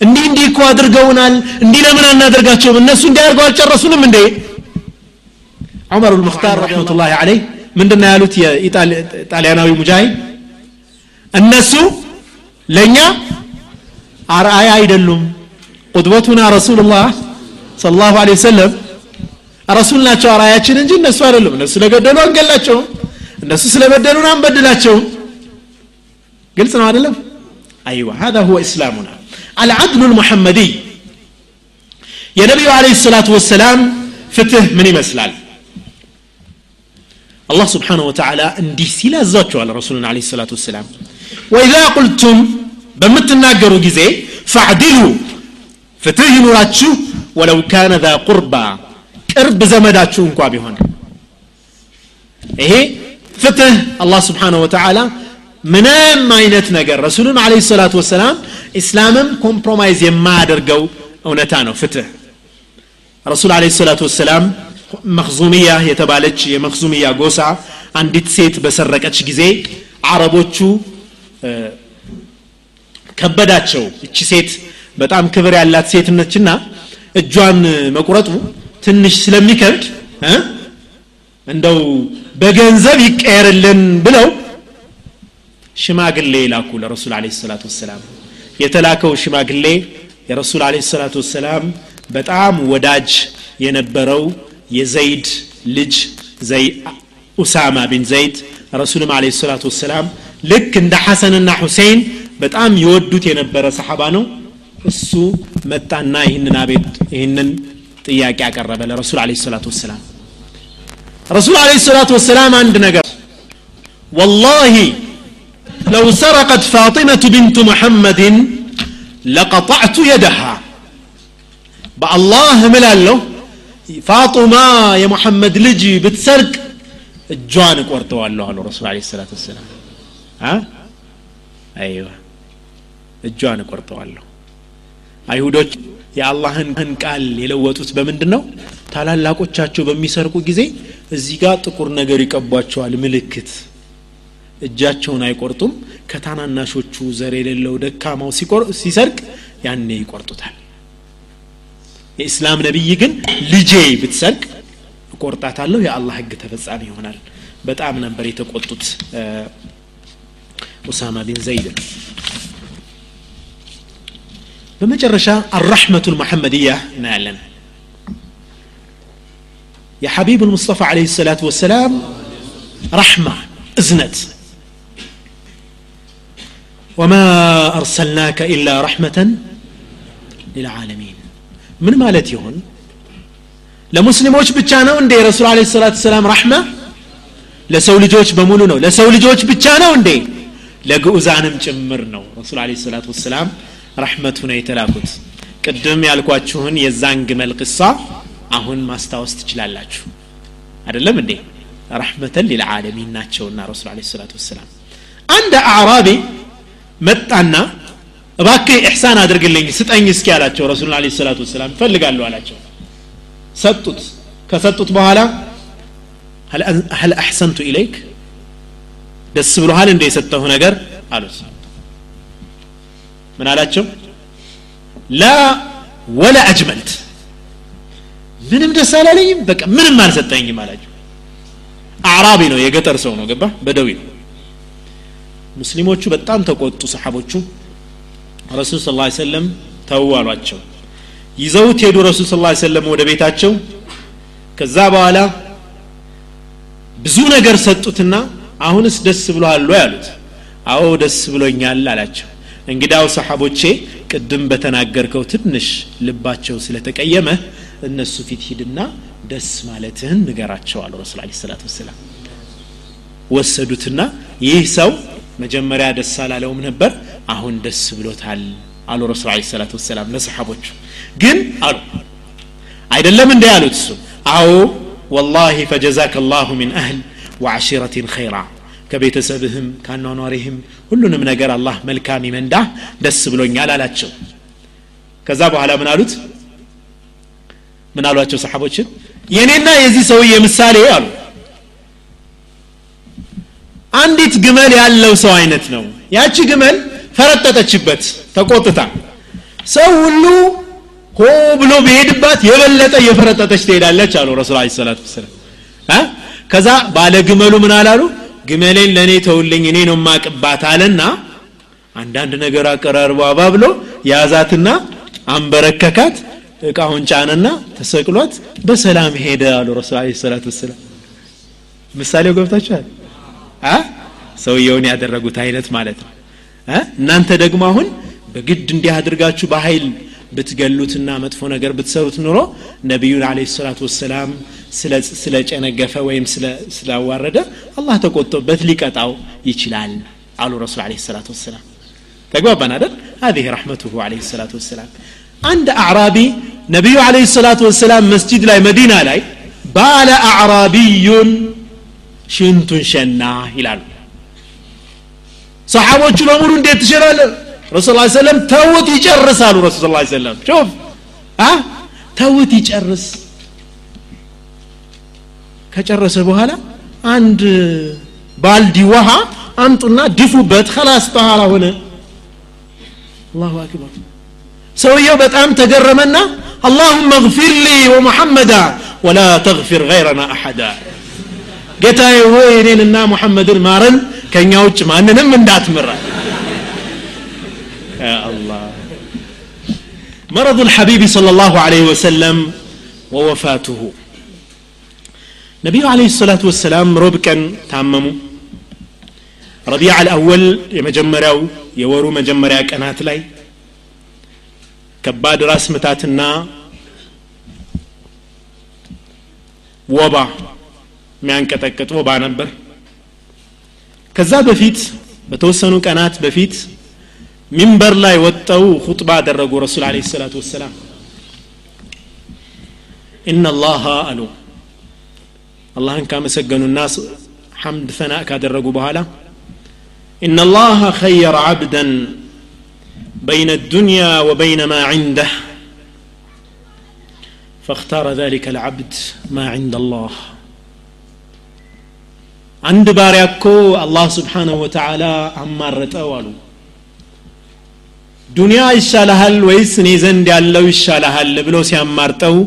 እንዲህ እንዲህ እኮ አድርገውናል እንዲህ ለምን አናደርጋቸውም እነሱ እንዲህ አድርገው አልጨረሱንም እንዴ ዑመር ልሙክታር ረሕመቱላህ አለይህ ምንድነው ያሉት የጣሊያናዊ ሙጃሂድ እነሱ ለእኛ አርአያ አይደሉም ቁድበቱና ረሱሉላህ ስለ ላሁ ለ ወሰለም ረሱል ናቸው አርአያችን እንጂ እነሱ አይደሉም እነሱ ስለገደሉ አንገላቸውም እነሱ ስለበደሉን አንበድላቸውም قلت ነው አይደለም ايوه هذا هو اسلامنا العدل المحمدي يا نبي عليه الصلاه والسلام ፍትህ ምን ይመስላል አላህ ስብሓን ወተላ እንዲህ ሲል አዟቸዋል ረሱሉን ለ ሰላት ወሰላም። وإذا قلتم በምትናገሩ ጊዜ فاعدلوا ፍትህ ይኑራችሁ ولو كان ذا قربى ቅርብ ዘመዳችሁ እንኳ ቢሆን። ይሄ ፍትህ አላህ سبحانه وتعالى ምንም አይነት ነገር ረሱሉ عليه الصلاة والسلام ኢስላምም compromise የማያደርገው እውነታ ነው ፍትህ። ረሱል عليه الصلاة والسلام መክዙሚያ የተባለች የመክዙሚያ ጎሳ አንዲት ሴት በሰረቀች ጊዜ አረቦቹ ከበዳቸው። እቺ ሴት በጣም ክብር ያላት ሴት ነችና እጇን መቁረጡ ትንሽ ስለሚከብድ እንደው በገንዘብ ይቀየርልን ብለው ሽማግሌ ላኩ ለረሱል አለ ሰላት ወሰላም። የተላከው ሽማግሌ የረሱል አለ ሰላት ወሰላም በጣም ወዳጅ የነበረው የዘይድ ልጅ ኡሳማ ቢን ዘይድ ረሱልም አለ ሰላቱ ወሰላም ልክ እንደ ሐሰንና ሁሴን በጣም የወዱት የነበረ ሰሓባ ነው እሱ መጣና ይህንን አቤት ይህንን ጥያቄ አቀረበ ለረሱል አለ ሰላቱ ወሰላም ረሱል አለ ሰላቱ ወሰላም አንድ ነገር ወላሂ ለው ሰረቀት ፋጢመቱ ብንቱ ሙሐመድን ለቀጣዕቱ የደሃ በአላህ እምላለሁ ፋጡማ የሙሐመድ ልጅ ብትሰርቅ እጇን እቆርጠዋለሁ አሉ ረሱል አለ ሰላት ወሰላም። አይዋ እጇን እቆርጠዋለሁ። አይሁዶች የአላህን ቃል የለወጡት በምንድን ነው ታላላቆቻቸው በሚሰርቁ ጊዜ እዚህ ጋር ጥቁር ነገር ይቀቧቸዋል ምልክት። እጃቸውን አይቆርጡም። ከታናናሾቹ ዘር የሌለው ደካማው ሲሰርቅ ያኔ ይቆርጡታል። የእስላም ነቢይ ግን ልጄ ብትሰርቅ እቆርጣታለሁ የአላህ ህግ ተፈጻሚ ይሆናል በጣም ነበር የተቆጡት ኡሳማ ቢን ዘይድ በመጨረሻ አራሕመቱ ልመሐመድያ እናያለን የሐቢብ ልሙስጠፋ አለ ሰላት ወሰላም ረሕማ እዝነት وما أرسلناك إلا رحمة للعالمين ምን ማለት ይሆን? ለሙስሊሞች ብቻ ነው እንዴ ረሱል አለ ሰላት ሰላም ራሕማ ለሰው ልጆች በሙሉ ነው። ለሰው ልጆች ብቻ ነው እንዴ? ለግዑዛንም ጭምር ነው ረሱል አለ ሰላት ወሰላም ረሕመቱ ነው የተላኩት። ቅድም ያልኳችሁን የዛን ግመል ቅሳ አሁን ማስታወስ ትችላላችሁ። አይደለም እንዴ? ረሕመተን ሊልዓለሚን ናቸውና ረሱል አለ ሰላት ወሰላም። አንድ አዕራቢ መጣና እባክህ ኢሕሳን አድርግልኝ ስጠኝ እስኪ አላቸው ረሱል አለ ሰላት ወሰላም እፈልጋለሁ አላቸው ሰጡት ከሰጡት በኋላ هل أحسنت إليك ደስ ብሎሃል እንደ የሰጠሁ ነገር አሉት ምን አላቸው ላ ወላ አጅመልት ምንም ደስ አላለኝም በቃ ምንም አልሰጠኝም አላቸው አዕራቢ ነው የገጠር ሰው ነው ገባ በደዊ ነው ሙስሊሞቹ በጣም ተቆጡ ሰሓቦቹ ረሱል ስ ሰለም ተው አሏቸው። ይዘውት ሄዱ ረሱል ስ ሰለም ወደ ቤታቸው። ከዛ በኋላ ብዙ ነገር ሰጡትና አሁንስ ደስ ብሎሃል ያሉት አዎ ደስ ብሎኛል አላቸው። እንግዳው ሰሓቦቼ ቅድም በተናገርከው ትንሽ ልባቸው ስለተቀየመ እነሱ ፊት ሂድና ደስ ማለትህን ንገራቸው አሉ ረሱል ሰላት ወሰዱትና ይህ ሰው መጀመሪያ ደስ አላለውም ነበር አሁን ደስ ብሎታል አሉ ረሱል አለ ሰላት ወሰላም ለሰሓቦቹ ግን አሉ አይደለም እንደ ያሉት እሱ አዎ ወላሂ ፈጀዛከ ላሁ ሚን አህል ወዓሺረትን ኸይራ ከቤተሰብህም ከአኗኗሪህም ሁሉንም ነገር አላህ መልካም ይመንዳ ደስ ብሎኛል አላቸው ከዛ በኋላ ምን አሉት ምን አሏቸው ሰሓቦችን የእኔና የዚህ ሰውዬ ምሳሌ አሉ አንዲት ግመል ያለው ሰው አይነት ነው። ያቺ ግመል ፈረጠጠችበት ተቆጥታ። ሰው ሁሉ ሆ ብሎ ቢሄድባት የበለጠ እየፈረጠጠች ትሄዳለች አሉ ረሱል አለ ሰላት ወሰላም። ከዛ ባለ ግመሉ ምን አላሉ? ግመሌን ለእኔ ተውልኝ እኔ ነው ማቅባት አለና አንዳንድ ነገር አቀራርቦ አባ ብሎ ያዛትና አንበረከካት እቃውን ጫነና ተሰቅሏት በሰላም ሄደ አሉ ረሱል አለ ሰላት ወሰላም። ምሳሌው ገብታችኋል ሰውየውን ያደረጉት አይነት ማለት ነው እናንተ ደግሞ አሁን በግድ እንዲህ አድርጋችሁ በኃይል ብትገሉትና መጥፎ ነገር ብትሰሩት ኑሮ ነቢዩን አለ ሰላት ወሰላም ስለጨነገፈ ወይም ስላዋረደ አላህ ተቆጥቶበት ሊቀጣው ይችላል አሉ ረሱል አለ ሰላት ወሰላም ተግባባን አይደል هذه رحمته عليه الصلاة والسلام عند أعرابي نبي عليه الصلاة والسلام مسجد لا مدينة لا بال أعرابي ሽንቱን ሸና ይላሉ ሰሓቦቹ በሙሉ እንዴት ትሸናለ ረሱ ላ ሰለም ተውት ይጨርሳሉ ረሱ ስ ሰለም ሾፍ ተውት ይጨርስ ከጨረሰ በኋላ አንድ ባልዲ ውሃ አምጡና ድፉበት ከላስ ጠኋላ ሆነ አላሁ አክበር ሰውየው በጣም ተገረመና አላሁመ እግፊር ሊ ወሙሐመዳ ወላ ተግፊር ገይረና አሐዳ ጌታዬ ሆይ እኔንና ሙሐመድን ማረን ከእኛ ውጭ ማንንም እንዳትምራ يا الله مرض الحبيب صلى الله عليه وسلم ووفاته نبي عليه الصلاة والسلام ربكا تامموا ربيع الأول يمجمريو يورو مجمريا كانت لاي ከባድ ራስ ምታትና ወባ የሚያንቀጠቅጥ ወባ ነበር ከዛ በፊት በተወሰኑ ቀናት በፊት ሚንበር ላይ ወጠው ሁጥባ አደረጉ ረሱል አለ ሰላቱ ወሰላም ኢናላሃ አሉ አላህን ካመሰገኑና ሐምድ ፈና ካደረጉ በኋላ ኢናላሃ ኸየረ ዓብደን بين الدنيا وبين ما عنده فاختار ذلك العبد ما عند الله አንድ ባሪያ እኮ አላህ ስብሓንሁ ወተዓላ አማረጠው አሉ። ዱንያ ይሻልሃል ወይስ እኔ ዘንድ ያለው ይሻልሃል ብሎ ሲያማርጠው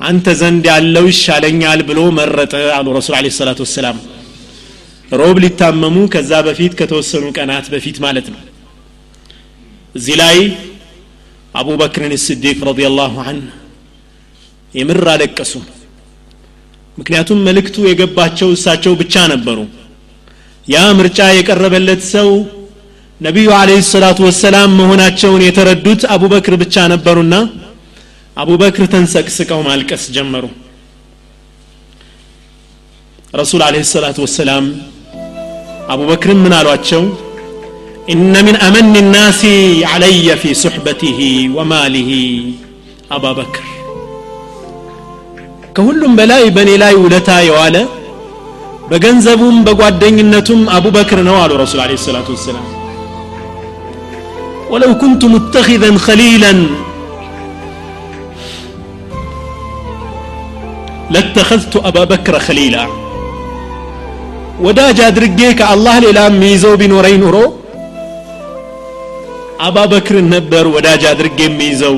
አንተ ዘንድ ያለው ይሻለኛል ብሎ መረጠ አሉ ረሱል አለ ሰላት ወሰላም። ሮብ ሊታመሙ ከዛ በፊት ከተወሰኑ ቀናት በፊት ማለት ነው። እዚህ ላይ አቡበክርን ስዲቅ ረዲየላሁ አንህ የምር አለቀሱም። ምክንያቱም መልእክቱ የገባቸው እሳቸው ብቻ ነበሩ ያ ምርጫ የቀረበለት ሰው ነቢዩ አለህ ሰላቱ ወሰላም መሆናቸውን የተረዱት አቡበክር ብቻ ነበሩና አቡበክር ተንሰቅስቀው ማልቀስ ጀመሩ ረሱል አለህ ሰላቱ ወሰላም አቡበክርን ምን አሏቸው إن من أمن الناس علي في صحبته وماله أبا بكر ከሁሉም በላይ በእኔ ላይ ውለታ የዋለ በገንዘቡም በጓደኝነቱም አቡበክር ነው አሉ ረሱል አለ ሰላቱ ወሰላም ወለው ኩንቱ ሙተኪዘን ከሊላን ለተኸዝቱ አባበክረ ከሊላ ወዳጅ አድርጌ ከአላህ ሌላ የሚይዘው ቢኖረኝ ኑሮ አባበክርን ነበር ወዳጅ አድርጌ የሚይዘው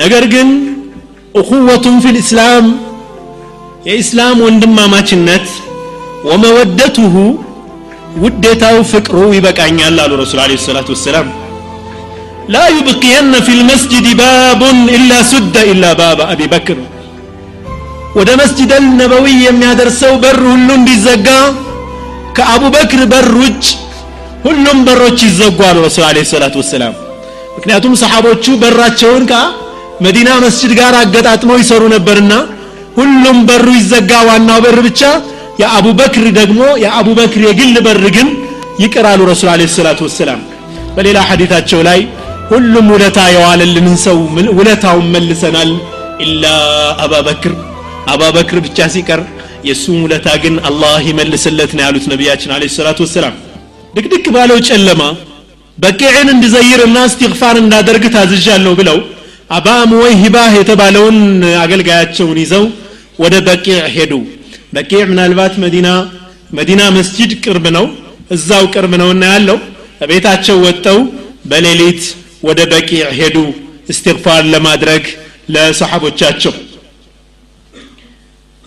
ነገር ግን እኹወቱን ፊ ልእስላም የኢስላም ወንድማማችነት ወመወደቱሁ ውዴታው ፍቅሩ ይበቃኛል አሉ ረሱል አለ ሰላቱ ወሰላም ላ ዩብቅየነ ፊ ልመስጅድ ባቡን ኢላ ሱደ ኢላ ባባ አቢ በክር ወደ መስጅድ ነበዊ የሚያደርሰው በር ሁሉ እንዲዘጋ ከአቡበክር በር ውጭ ሁሉም በሮች ይዘጉ አሉ ረሱል አለ ሰላቱ ወሰላም ምክንያቱም ሰሓቦቹ በራቸውን ከመዲና መስጅድ ጋር አገጣጥመው ይሰሩ ነበርና ሁሉም በሩ ይዘጋ ዋናው በር ብቻ የአቡበክር ደግሞ የአቡበክር የግል በር ግን ይቅራሉ ረሱል አለ ሰላቱ ወሰላም። በሌላ ሐዲታቸው ላይ ሁሉም ውለታ የዋለልንን ሰው ውለታውን መልሰናል? ኢላ አባበክር። አባበክር ብቻ ሲቀር የእሱም ውለታ ግን አላህ ይመልስለት ነው ያሉት ነቢያችን አለ ሰላቱ ወሰላም። ድቅድቅ ባለው ጨለማ በቂዕን እንድዘይርና እስትግፋር እንዳደርግ ታዝዣለሁ ብለው አባ ሙወይሂባህ የተባለውን አገልጋያቸውን ይዘው ወደ በቂዕ ሄዱ በቂዕ ምናልባት መዲና መዲና መስጂድ ቅርብ ነው እዛው ቅርብ ነውና ያለው ቤታቸው ወጠው በሌሊት ወደ በቂዕ ሄዱ እስትግፋር ለማድረግ ለሰሓቦቻቸው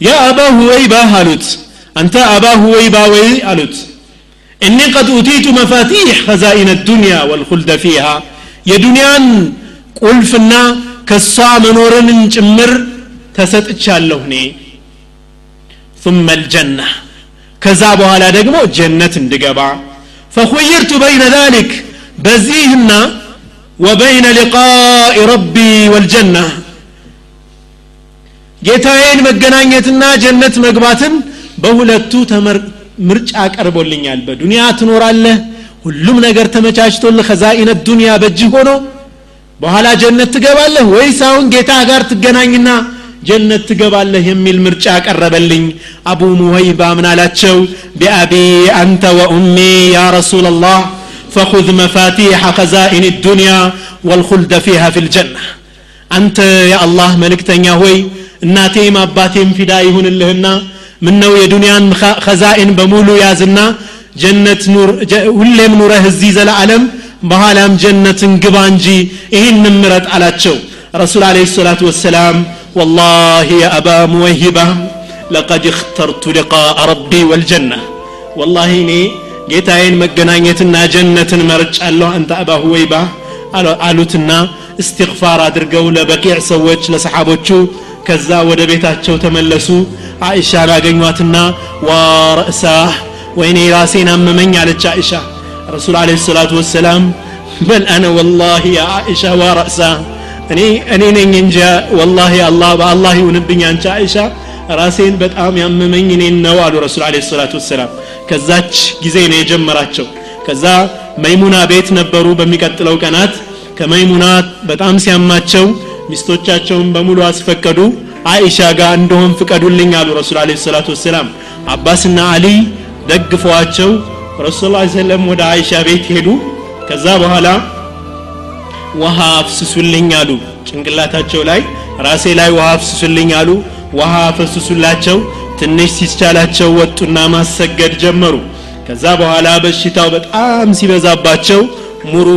ያ አባ ሁወይባ አሉት አንተ አባ ሁወይባ ወይ አሉት እኒ ቀድ ኡቲቱ መፋቲሕ ኸዛኢነ ዱንያ ወልኹልደ ፊሃ የዱንያን ቁልፍና ከሷ መኖርንን ጭምር ተሰጥቻለሁ እኔ ثم الجنة ከዛ በኋላ ደግሞ ጀነት እንድገባ فخيرت بين ذلك በዚህና وبين لقاء ربي والجنة ጌታዬን መገናኘትና ጀነት መግባትን በሁለቱ ምርጫ ቀርቦልኛል በዱንያ ትኖራለህ ሁሉም ነገር ተመቻችቶልህ ከዛኢነ ዱንያ በእጅህ ሆኖ በኋላ ጀነት ትገባለህ ወይስ አሁን ጌታ ጋር ትገናኝና ጀነት ትገባለህ የሚል ምርጫ ቀረበልኝ አቡ ሙወይባ ምን አላቸው ቢአቢ አንተ ወኡሚ ያ ረሱላ ላህ فخذ مفاتيح خزائن الدنيا والخلد فيها في الجنة أنت يا الله ملكتنيا هوي እናቴም አባቴም ፊዳ ይሁንልህና ምነው የዱንያን ኸዛኢን በሙሉ ያዝና ጀነት ኑር ሁሌም ኑረህ እዚህ ዘለዓለም በኋላም ጀነትን ግባ እንጂ ይህን ምረጥ አላቸው ረሱል አለ ሰላቱ ወሰላም ወላሂ የአባ ሙወሂባ ለቀድ እክተርቱ ሊቃ ረቢ ወልጀና ወላሂ እኔ ጌታዬን መገናኘትና ጀነትን መርጫለሁ አንተ አባ ሁወይባ አሉትና እስትግፋር አድርገው ለበቂዕ ሰዎች ለሰሓቦቹ ከዛ ወደ ቤታቸው ተመለሱ አይሻን አገኟትና ዋ ረእሳህ ወይኔ ራሴን አመመኝ አለች አይሻ ረሱል አለ ሰላቱ ወሰላም በል አነ ወላሂ ያ አይሻ ዋረእሳ እኔ እኔ ነኝ እንጂ ወላሂ አላህ በአላህ ይሁንብኝ አንቺ አይሻ ራሴን በጣም ያመመኝ እኔን ነው አሉ ረሱል አለ ሰላቱ ወሰላም። ከዛች ጊዜ ነው የጀመራቸው። ከዛ መይሙና ቤት ነበሩ በሚቀጥለው ቀናት። ከመይሙና በጣም ሲያማቸው ሚስቶቻቸውን በሙሉ አስፈቀዱ። አይሻ ጋር እንደሆን ፍቀዱልኝ አሉ ረሱል አለ ሰላቱ ወሰላም። አባስና አሊ ደግፈዋቸው ረሱል ላ ሰለም ወደ አይሻ ቤት ሄዱ። ከዛ በኋላ ውሃ አፍስሱልኝ አሉ። ጭንቅላታቸው ላይ ራሴ ላይ ውሃ አፍስሱልኝ አሉ። ውሃ አፈስሱላቸው። ትንሽ ሲቻላቸው ወጡና ማሰገድ ጀመሩ። ከዛ በኋላ በሽታው በጣም ሲበዛባቸው مروا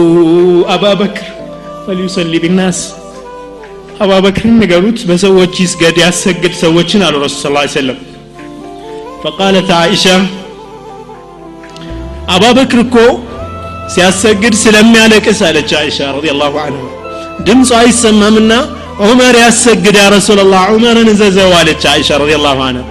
أبا بكر فليصل بالناس አባበክርን ንገሩት በሰዎች ይስገድ ያሰግድ ሰዎችን አሉ ረሱል ስ ሰለም فقالت አይሻ አባበክር እኮ ሲያሰግድ ስለሚያለቅስ አለች አይሻ رضي الله عنها ድምፁ አይሰማምና ዑመር ያሰግድ يا رسول الله ዑመርን እዘዘው አለች አይሻ رضي الله عنها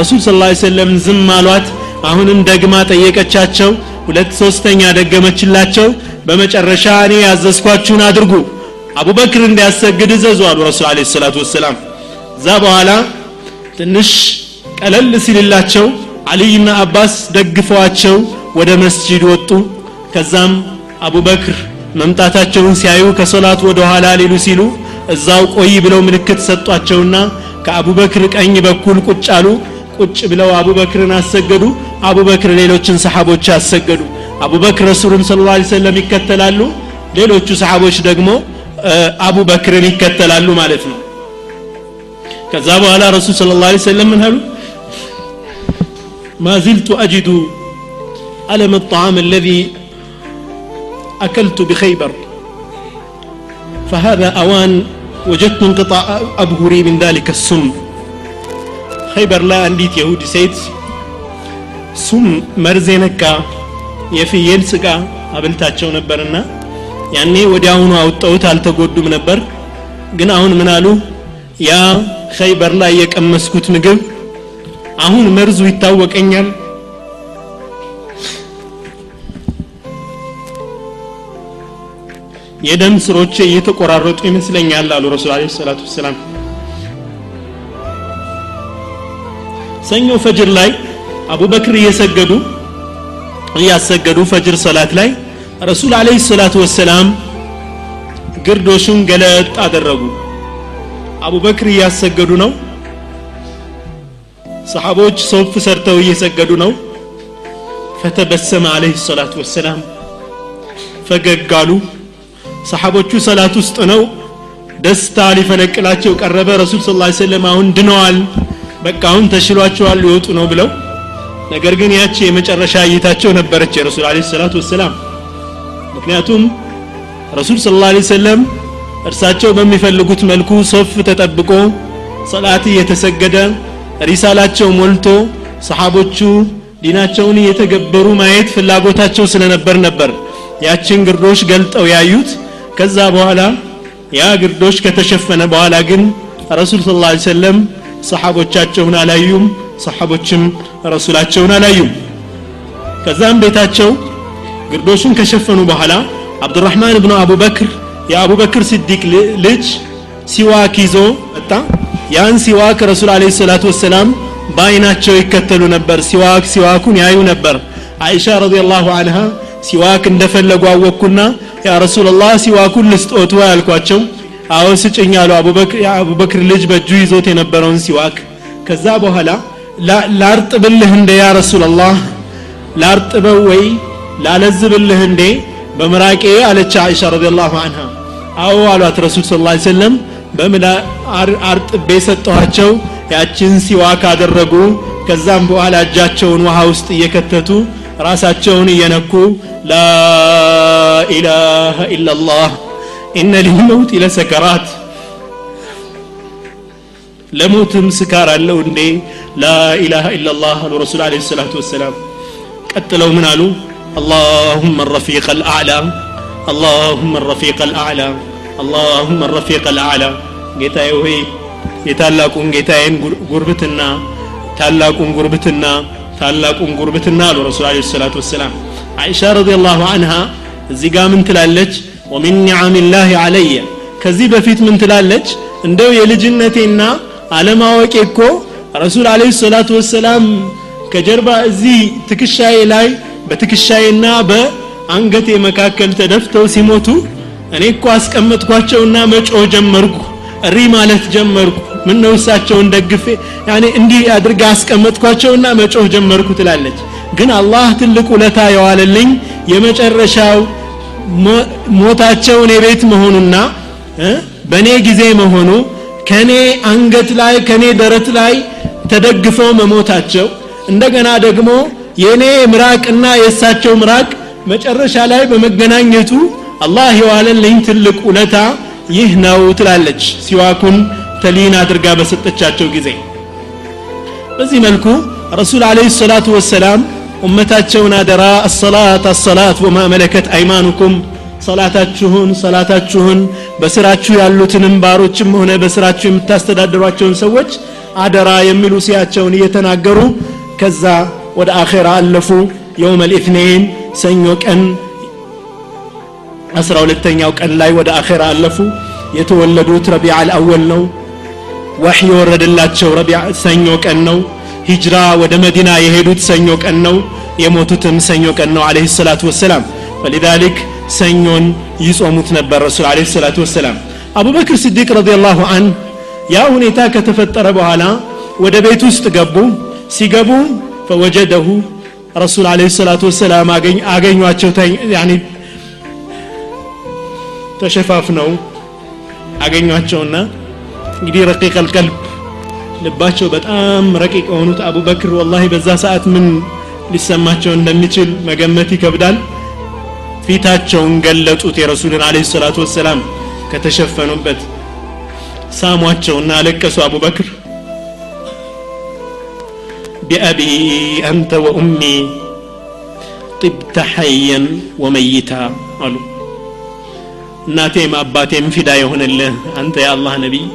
ረሱል ስ ላ ሰለም ዝም አሏት። አሁንም ደግማ ጠየቀቻቸው። ሁለት ሶስተኛ ደገመችላቸው። በመጨረሻ እኔ ያዘዝኳችሁን አድርጉ። አቡበክር እንዲያሰግድ እዘዙ አሉ ረሱል አለ ሰላቱ ወሰላም። እዛ በኋላ ትንሽ ቀለል ሲልላቸው አልይና አባስ ደግፈዋቸው ወደ መስጂድ ወጡ። ከዛም አቡበክር መምጣታቸውን ሲያዩ ከሶላት ወደ ኋላ ሊሉ ሲሉ እዛው ቆይ ብለው ምልክት ሰጧቸውና ከአቡበክር ቀኝ በኩል ቁጭ አሉ። ቁጭ ብለው አቡበክርን አሰገዱ። አቡበክር ሌሎችን ሰሓቦች አሰገዱ። አቡበክር ረሱሉን ስለ ላ ሰለም ይከተላሉ። ሌሎቹ ሰሓቦች ደግሞ አቡበክርን ይከተላሉ ማለት ነው። ከዛ በኋላ ረሱል ስለ ላ ሰለም ምን አሉ ማዚልቱ አጅዱ ألم الطعام الذي أكلت بخيبر فهذا أوان ወጀድቱ እንቅጣዕ አብሁሪ ምን ذلك السم ኸይበር ላይ አንዲት የሁድ ሴት ሱም መርዝ የነካ የፍየል ስጋ አብልታቸው ነበርና ያኔ ወዲያውኑ አውጠውት አልተጎዱም ነበር ግን አሁን ምን አሉ ያ ኸይበር ላይ የቀመስኩት ምግብ አሁን መርዙ ይታወቀኛል የደም ስሮቼ እየተቆራረጡ ይመስለኛል አሉ ረሱል አለ ሰላቱ ወሰላም። ሰኞ ፈጅር ላይ አቡበክር እየሰገዱ እያሰገዱ ፈጅር ሰላት ላይ ረሱል አለህ ሰላቱ ወሰላም ግርዶሹን ገለጥ አደረጉ። አቡበክር እያሰገዱ ነው። ሰሓቦች ሶፍ ሰርተው እየሰገዱ ነው። ፈተበሰመ አለህ ሰላቱ ወሰላም ፈገግ አሉ ሰሓቦቹ ሰላት ውስጥ ነው። ደስታ ሊፈነቅላቸው ቀረበ። ረሱል ስ ሰለም አሁን ድነዋል። በቃ አሁን ተሽሏቸዋል ሊወጡ ነው ብለው። ነገር ግን ያቺ የመጨረሻ እይታቸው ነበረች የረሱል አለ ሰላት ወሰላም። ምክንያቱም ረሱል ስ ላ ሰለም እርሳቸው በሚፈልጉት መልኩ ሶፍ ተጠብቆ ሰላት እየተሰገደ ሪሳላቸው ሞልቶ ሰሓቦቹ ዲናቸውን እየተገበሩ ማየት ፍላጎታቸው ስለነበር ነበር ያችን ግርዶሽ ገልጠው ያዩት ከዛ በኋላ ያ ግርዶሽ ከተሸፈነ በኋላ ግን ረሱል ስ ላ ሰለም ሰሓቦቻቸውን አላዩም ሰሓቦችም ረሱላቸውን አላዩም። ከዛም ቤታቸው ግርዶሹን ከሸፈኑ በኋላ አብዱራህማን ብኑ አቡበክር የአቡበክር ስዲቅ ልጅ ሲዋክ ይዞ መጣ። ያን ሲዋክ ረሱል عليه الصلاة والسلام በአይናቸው ይከተሉ ነበር። ሲዋክ ሲዋኩን ያዩ ነበር። አይሻ رضي الله عنها ሲዋክ እንደፈለጉ አወቅኩና يا رسول الله ሲዋኩን ልስጦት ያልኳቸው አዎ ስጭኝ አሉ የአቡበክር ልጅ በእጁ ይዞት የነበረውን ሲዋክ። ከዛ በኋላ ላርጥብልህ እንዴ يا رسول الله ላርጥበው ወይ? ላለዝብልህ እንዴ? በምራቄ አለች አይሻ ረዲየላሁ አንሃ። አዎ አሏት ረሱል ስ ላ ሰለም በምላ አርጥቤ ሰጠኋቸው? ያችን ሲዋክ አደረጉ። ከዛም በኋላ እጃቸውን ውሃ ውስጥ እየከተቱ ራሳቸውን እየነኩ ላኢላሃ ኢላላህ ኢነ ሊልመውት ለሰከራት ለሞትም ስካር አለው እንዴ ላኢላሃ ኢላላህ አሉ ረሱል አለ ሰላቱ ወሰላም ቀጥለው ምን አሉ اللهم الرفيق الأعلى اللهم الرفيق الأعلى اللهم الرفيق الأعلى ጌታዬ ሆይ የታላቁን ጌታዬን ጉርብትና ታላቁን ጉርብትና ታላቁን ጉርብትና አሉ ረሱል አለ ሰላቱ ወሰላም። አይሻ ረዲየላሁ አንሃ እዚህ ጋር ምን ትላለች? ወሚን ኒዓሚላህ አለየ ከዚህ በፊት ምን ትላለች? እንደው የልጅነቴና አለማወቄ እኮ ረሱል አለ ሰላቱ ወሰላም ከጀርባ እዚህ ትከሻዬ ላይ በትከሻዬና በአንገቴ መካከል ተደፍተው ሲሞቱ እኔ እኮ አስቀመጥኳቸውና መጮህ ጀመርኩ እሪ ማለት ጀመርኩ። ምን እሳቸውን ደግፌ? ያኔ እንዲህ አድርጋ አስቀመጥኳቸውና መጮህ ጀመርኩ ትላለች። ግን አላህ ትልቅ ውለታ የዋለልኝ የመጨረሻው ሞታቸው እኔ ቤት መሆኑና በእኔ ጊዜ መሆኑ ከኔ አንገት ላይ ከኔ ደረት ላይ ተደግፈው መሞታቸው እንደገና ደግሞ የእኔ ምራቅና የእሳቸው ምራቅ መጨረሻ ላይ በመገናኘቱ አላህ የዋለልኝ ትልቅ ውለታ ይህ ነው ትላለች ሲዋኩን ተሊን አድርጋ በሰጠቻቸው ጊዜ። በዚህ መልኩ ረሱል አለህ ሰላቱ ወሰላም ኡመታቸውን አደራ አሰላት አሰላት ወማ መለከት አይማኑኩም ሰላታችሁን ሰላታችሁን በስራችሁ ያሉትንም ባሮችም ሆነ በስራችሁ የምታስተዳድሯቸውን ሰዎች አደራ የሚሉ ሲያቸውን እየተናገሩ ከዛ ወደ አኼራ አለፉ። የውም ልኢትኔን ሰኞ ቀን አስራ ሁለተኛው ቀን ላይ ወደ አኼራ አለፉ የተወለዱት ረቢዕ አልአወል ነው ወሕይ የወረደላቸው ረቢዕ ሰኞ ቀን ነው ሂጅራ ወደ መዲና የሄዱት ሰኞ ቀን ነው የሞቱትም ሰኞ ቀን ነው አለህ ሰላቱ ወሰላም ፈሊዛሊክ ሰኞን ይጾሙት ነበር ረሱል አለህ ሰላቱ ወሰላም አቡበክር ስዲቅ ረዲየላሁ አን ያ ሁኔታ ከተፈጠረ በኋላ ወደ ቤት ውስጥ ገቡ ሲገቡ ፈወጀደሁ ረሱል አለህ ሰላቱ ወሰላም አገኟቸው ተሸፋፍነው አገኟቸውና እንግዲህ ረቂቅ አልቀልብ ልባቸው በጣም ረቂቅ የሆኑት አቡበክር ወላሂ በዛ ሰዓት ምን ሊሰማቸው እንደሚችል መገመት ይከብዳል ፊታቸውን ገለጡት የረሱልን አለ ሰላቱ ወሰላም ከተሸፈኑበት ሳሟቸውና አለቀሱ አቡበክር ቢአቢ አንተ ወኡሚ ጢብተ ሐየን ወመይታ አሉ እናቴም አባቴም ፊዳ የሆነልህ አንተ የአላህ ነቢይ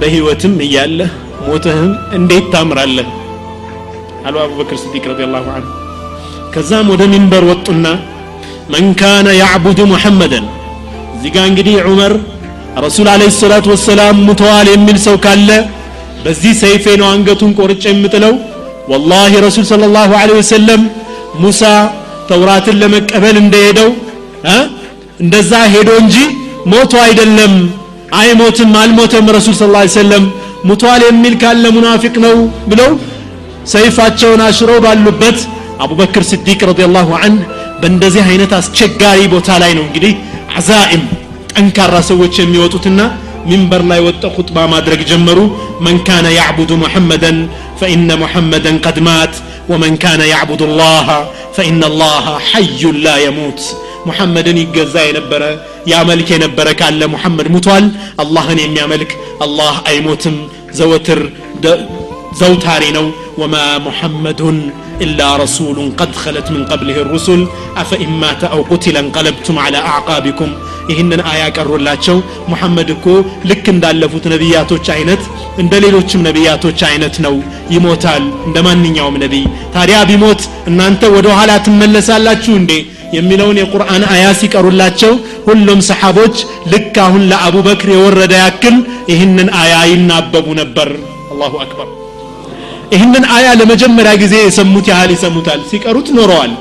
በህይወትም እያለህ ሞትህም እንዴት ታምራለህ አሉ አቡበክር ስዲቅ ረዲ ላሁ አንሁ ከዛም ወደ ሚንበር ወጡና መን ካነ ያዕቡዱ ሙሐመደን እዚህ ጋ እንግዲህ ዑመር ረሱል አለ ሰላቱ ወሰላም ሙተዋል የሚል ሰው ካለ በዚህ ሰይፌ ነው አንገቱን ቆርጬ የምጥለው ወላሂ ረሱል ስለ ላሁ ወሰለም ሙሳ ተውራትን ለመቀበል እንደሄደው እንደዛ ሄዶ እንጂ ሞቶ አይደለም አይሞትም አልሞተም ረሱል ስ ላ ሰለም ሙቷል የሚል ካለ ሙናፊቅ ነው ብለው ሰይፋቸውን አሽረው ባሉበት አቡበክር ስዲቅ ረዲየላሁ አንህ በእንደዚህ አይነት አስቸጋሪ ቦታ ላይ ነው እንግዲህ አዛኢም ጠንካራ ሰዎች የሚወጡትና ሚንበር ላይ ወጠ ኹጥባ ማድረግ ጀመሩ መን ካነ ያዕቡዱ ሙሐመደን ፈኢነ ሙሐመደን ቀድ ማት ወመን ካነ ያዕቡዱ ላህ ፈኢነ ላህ ሐዩን ላ የሙት ሙሐመድን ይገዛ የነበረ ያመልክ የነበረ ካለ ሙሐመድ ሙቷል አላህን የሚያመልክ አላህ አይሞትም ዘወትር ዘውታሪ ነው ወማ ሙሐመዱን إلا رسول قد خلت من قبله الرسل أفإن مات أو قتل انقلبتم على أعقابكم ይህንን አያ ቀሩላቸው ሙሐመድ እኮ ልክ እንዳለፉት ነቢያቶች አይነት እንደ ሌሎችም ነቢያቶች አይነት ነው ይሞታል እንደ ማንኛውም ነቢይ ታዲያ ቢሞት እናንተ ወደ ኋላ ትመለሳላችሁ እንዴ የሚለውን የቁርአን አያ ሲቀሩላቸው ሁሉም ሰሓቦች ልክ አሁን ለአቡበክር የወረደ ያክል ይህንን አያ ይናበቡ ነበር አላሁ አክበር ይህንን አያ ለመጀመሪያ ጊዜ የሰሙት ያህል ይሰሙታል ሲቀሩት ኖረዋል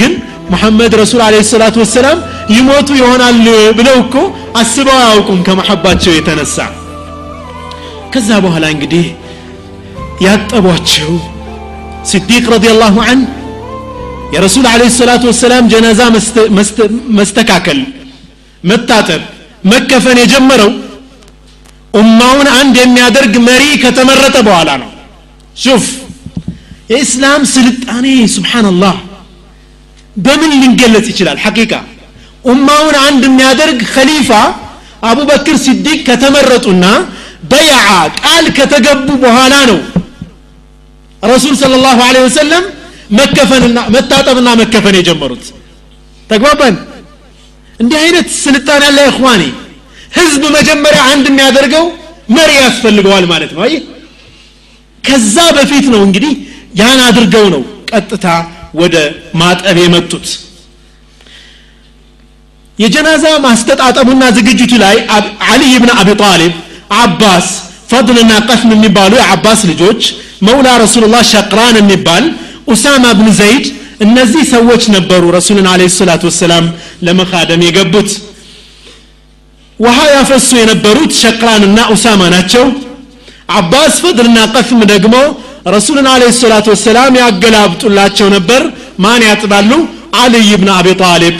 ግን ሙሐመድ ረሱል አለ ሰላቱ ወሰላም ይሞቱ ይሆናል ብለው እኮ አስበው አያውቁም ከመሐባቸው የተነሳ ከዛ በኋላ እንግዲህ ያጠቧቸው ስዲቅ ረዲየላሁ አን የረሱል አለ ሰላቱ ወሰላም ጀናዛ መስተካከል መታጠብ መከፈን የጀመረው ኡማውን አንድ የሚያደርግ መሪ ከተመረጠ በኋላ ነው ሹፍ የእስላም ስልጣኔ ስብሓንላህ በምን ሊገለጽ ይችላል ሐቂቃ ኡማውን አንድ የሚያደርግ ከሊፋ አቡበክር ሲዲቅ ከተመረጡና በይዓ ቃል ከተገቡ በኋላ ነው ረሱል ስለ ላሁ ለ ወሰለም መከፈንና መታጠብና መከፈን የጀመሩት። ተግባባን? እንዲህ አይነት ስልጣን ያለ እኽዋኔ ህዝብ መጀመሪያ አንድ የሚያደርገው መሪ ያስፈልገዋል ማለት ነው። አየህ? ከዛ በፊት ነው እንግዲህ ያን አድርገው ነው ቀጥታ ወደ ማጠብ የመጡት። የጀናዛ ማስተጣጠቡና ዝግጅቱ ላይ አልይ ብን አቢ ጣሊብ አባስ ፈድልና ቀስም የሚባሉ የአባስ ልጆች መውላ ረሱሉላህ ሸቅራን የሚባል ኡሳማ ብን ዘይድ እነዚህ ሰዎች ነበሩ ረሱልን አለ ሰላት ወሰላም ለመካደም የገቡት። ውሃ ያፈሱ የነበሩት ሸቅራንና ኡሳማ ናቸው። አባስ ፈድልና ቀስም ደግሞ ረሱልን አለ ሰላት ወሰላም ያገላብጡላቸው ነበር። ማን ያጥባሉ? አልይ ብን አቢ ጣሊብ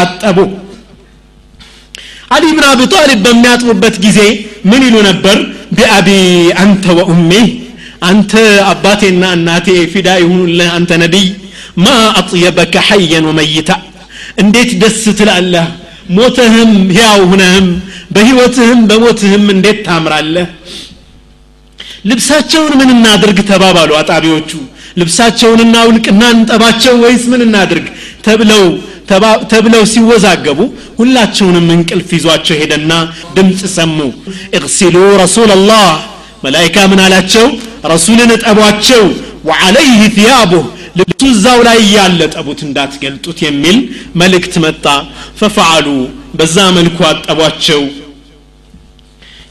አጠቡ። አሊ ብን አቢ ጣሊብ በሚያጥቡበት ጊዜ ምን ይሉ ነበር? ቢአቢ አንተ ወኡሜ አንተ አባቴና እናቴ ፊዳ ይሁኑልህ አንተ ነቢይ ማ አጥየበከ ሐየን ወመይታ እንዴት ደስ ትላለህ ሞተህም ሕያው ሁነህም በህይወትህም በሞትህም እንዴት ታምራለህ ልብሳቸውን ምን እናድርግ ተባባሉ አጣቢዎቹ ልብሳቸውን እናውልቅና እንጠባቸው ወይስ ምን እናድርግ ተብለው ተብለው ሲወዛገቡ ሁላቸውንም እንቅልፍ ይዟቸው ሄደና ድምፅ ሰሙ እግሲሉ ረሱላላህ መላይካ ምን አላቸው? ረሱልን ጠቧቸው። ወአለይህ ثያቡህ ልብሱ እዛው ላይ እያለ ጠቡት እንዳትገልጡት የሚል መልእክት መጣ። ፈፈዓሉ በዛ መልኩ አጠቧቸው።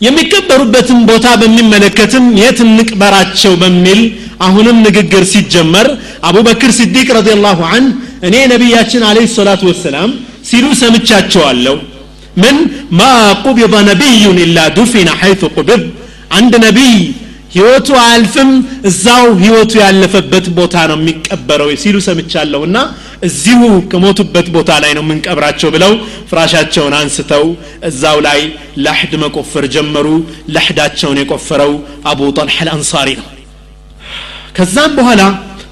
የሚቀበሩበትን ቦታ በሚመለከትም የት እንቅበራቸው በሚል አሁንም ንግግር ሲጀመር አቡበክር ሲዲቅ ረዲላሁ አንህ እኔ ነቢያችን አለ ሰላቱ ወሰላም ሲሉ ሰምቻቸዋለሁ። ምን ማ ቁቢض ነቢዩን ኢላ ዱፊነ ሐይث ቁብብ አንድ ነቢይ ህይወቱ አያልፍም እዛው ህይወቱ ያለፈበት ቦታ ነው የሚቀበረው ሲሉ ሰምቻለሁና እዚሁ ከሞቱበት ቦታ ላይ ነው የምንቀብራቸው ብለው ፍራሻቸውን አንስተው እዛው ላይ ለሕድ መቆፈር ጀመሩ ለሕዳቸውን የቆፈረው አቡ ጠልሐ አልአንሳሪ ነው ከዛም በኋላ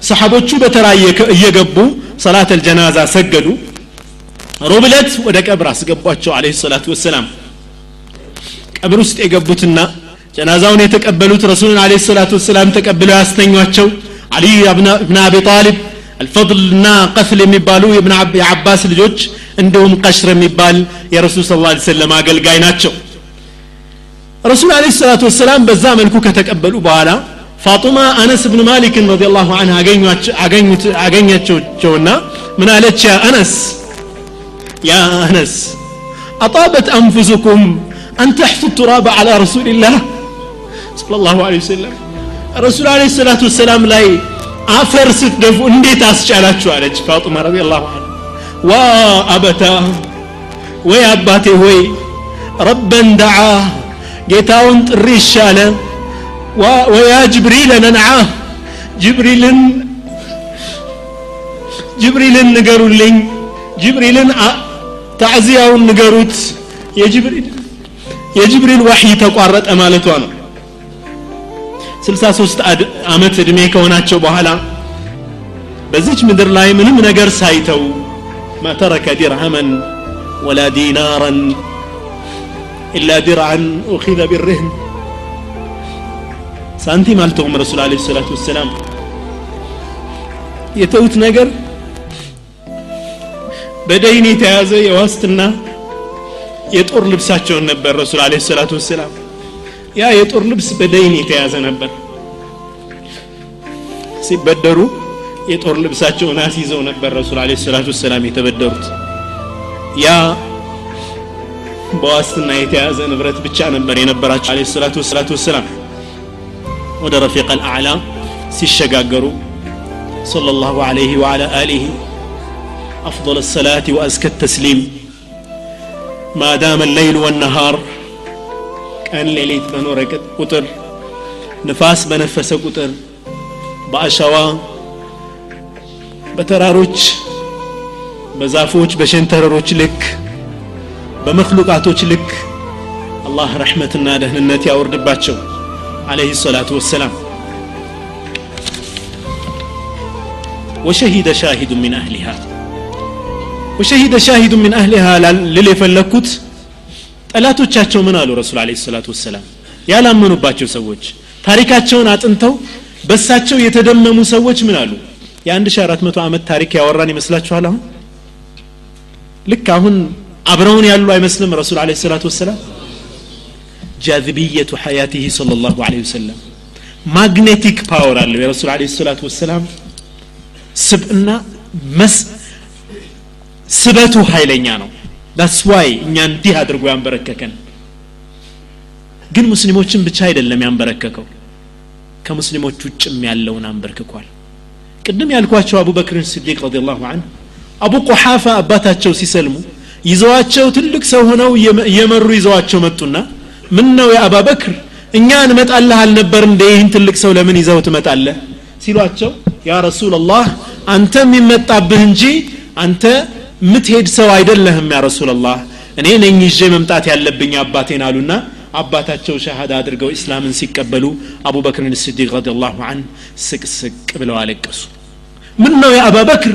ሰሓቦቹ በተራ እየገቡ ሰላት አልጀናዛ ሰገዱ ሮብለት ወደ ቀብር አስገቧቸው አለ ሰላቱ ወሰላም ቀብር ውስጥ የገቡትና ጀናዛውን የተቀበሉት ረሱልን አለ ሰላቱ ወሰላም ተቀብለው ያስተኟቸው አልይ ብን አቢ ጣሊብ አልፈضልና ቀፍል የሚባሉ የአባስ ልጆች እንዲሁም ቀሽር የሚባል የረሱል ስ ላ ሰለም አገልጋይ ናቸው ረሱል አለ ሰላቱ ወሰላም በዛ መልኩ ከተቀበሉ በኋላ ፋጡማ አነስ ብን ማሊክን ረዲ ላሁ አንህ አገኛቸውና ምን አለች ያ አነስ ያ አነስ أطابت أنفسكم أن تحفوا التراب على رسول الله صلى الله عليه وسلم رسول الله عليه الصلاة والسلام ላይ አፈር ስትደፉ እንዴት አስቻላችሁ አለች فاطمة رضي الله عنه وابتا ويا أباتي هوي ربا دعا جيتاونت الرشالة ويا جبريل ننعاه جبريل جبريل نقروا لين جبريل تعزيه نقروت يا جبريل يا جبريل وحي تقارت أمالتوانو 63 ዓመት እድሜ ከሆናቸው በኋላ በዚች ምድር ላይ ምንም ነገር ሳይተው ما ترك درهما ولا دينارا إلا درعا أخذ برهن ሳንቲም አልተውም ረሱል عليه الصلاة والسلام። የተውት ነገር በ دين የተያዘ የዋስትና የጦር ልብሳቸውን ነበር ረሱል عليه الصلاة والسلام። ያ የጦር ልብስ በደይን የተያዘ ነበር ሲበደሩ የጦር ልብሳቸውን አስይዘው ነበር ረሱል አለ ሰላቱ ወሰላም የተበደሩት ያ በዋስትና የተያዘ ንብረት ብቻ ነበር የነበራቸው አለ ሰላቱ ወሰላም ወደ ረፊቅ አልአዕላ ሲሸጋገሩ صلى الله عليه وعلى آله أفضل الصلاة وأزكى التسليم ما دام الليل والنهار ቀን ሌሊት በኖረ ቁጥር ንፋስ በነፈሰ ቁጥር በአሸዋ በተራሮች በዛፎች በሸንተረሮች ልክ በመክሉቃቶች ልክ አላህ ረሕመትና ደህንነት ያወርድባቸው። አለህ ሰላቱ ወሰላም። ወሸሂደ ሻሂዱ ምን አህሊሃ ወሸሂደ ሻሂዱ ምን አህሊሃ ልል የፈለግኩት ጠላቶቻቸው ምን አሉ? ረሱል عليه الصلاة والسلام ያላመኑባቸው ሰዎች ታሪካቸውን አጥንተው በሳቸው የተደመሙ ሰዎች ምን አሉ? የ1400 ዓመት ታሪክ ያወራን ይመስላችኋል አሁን? ልክ አሁን አብረውን ያሉ አይመስልም ረሱል عليه الصلاة والسلام? جاذبية حياته صለ ላሁ ወሰለም magnetic power አለው የረሱል عليه الصلاة والسلام። ስብእና ስበቱ ኃይለኛ ነው። that's why እኛን እንዲህ አድርጎ ያንበረከከን። ግን ሙስሊሞችን ብቻ አይደለም ያንበረከከው ከሙስሊሞች ውጭም ያለውን አንበርክኳል። ቅድም ያልኳቸው አቡበክርን ስዲቅ رضي الله عنه አቡ ቆሓፋ አባታቸው ሲሰልሙ ይዘዋቸው ትልቅ ሰው ሆነው እየመሩ ይዘዋቸው መጡና ምን ነው يا أبا بكر እኛ እንመጣለህ አልነበር እንዴ ይህን ትልቅ ሰው ለምን ይዘው ትመጣለህ? ሲሏቸው ያ ረሱላላህ አንተ የሚመጣብህ እንጂ አንተ ምትሄድ ሰው አይደለህም ያ ረሱላላህ እኔ ነኝ ይዤ መምጣት ያለብኝ አባቴን አሉና አባታቸው ሸሃዳ አድርገው እስላምን ሲቀበሉ አቡበክርን ስዲቅ ረዲየላሁ ዐን ስቅ ስቅ ብለው አለቀሱ። ምን ነው የአባበክር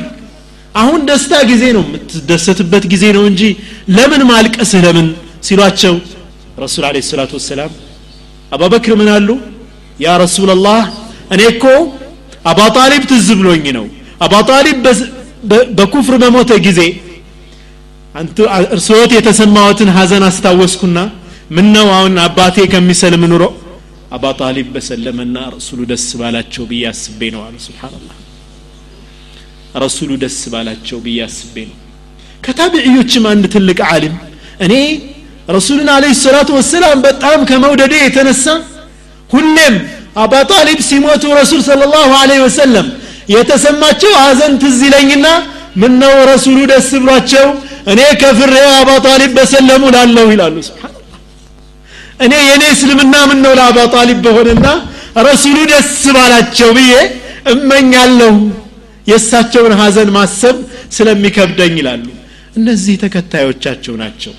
አሁን ደስታ ጊዜ ነው የምትደሰትበት ጊዜ ነው እንጂ ለምን ማልቀስህ ለምን ሲሏቸው ረሱል አለ ሰላቱ ወሰላም አባበክር ምን አሉ? ያ ረሱላላህ እኔ እኮ አባ ጣሊብ ትዝ ብሎኝ ነው። አባ ጣሊብ በኩፍር በሞተ ጊዜ እርስዎት የተሰማዎትን ሀዘን አስታወስኩና ምን ነው አሁን አባቴ ከሚሰልም ኑሮ አባ ጣሊብ በሰለመና ረሱሉ ደስ ባላቸው ብዬ አስቤ ነው አሉ ስብሓንላህ ረሱሉ ደስ ባላቸው ብዬ አስቤ ነው ከታቢዕዮችም አንድ ትልቅ ዓሊም እኔ ረሱልን አለ ሰላቱ ወሰላም በጣም ከመውደዴ የተነሳ ሁሌም አባ ጣሊብ ሲሞቱ ረሱል ስለ ላሁ ወሰለም የተሰማቸው ሀዘን ትዝ ይለኝና ምነው ረሱሉ ደስ ብሏቸው? እኔ ከፍሬ አባ ጣሊብ በሰለሙ ላለሁ ይላሉ። እኔ የእኔ እስልምና ምን ነው ለአባ ጣሊብ በሆነና ረሱሉ ደስ ባላቸው ብዬ እመኛለሁ። የእሳቸውን ሀዘን ማሰብ ስለሚከብደኝ ይላሉ። እነዚህ ተከታዮቻቸው ናቸው።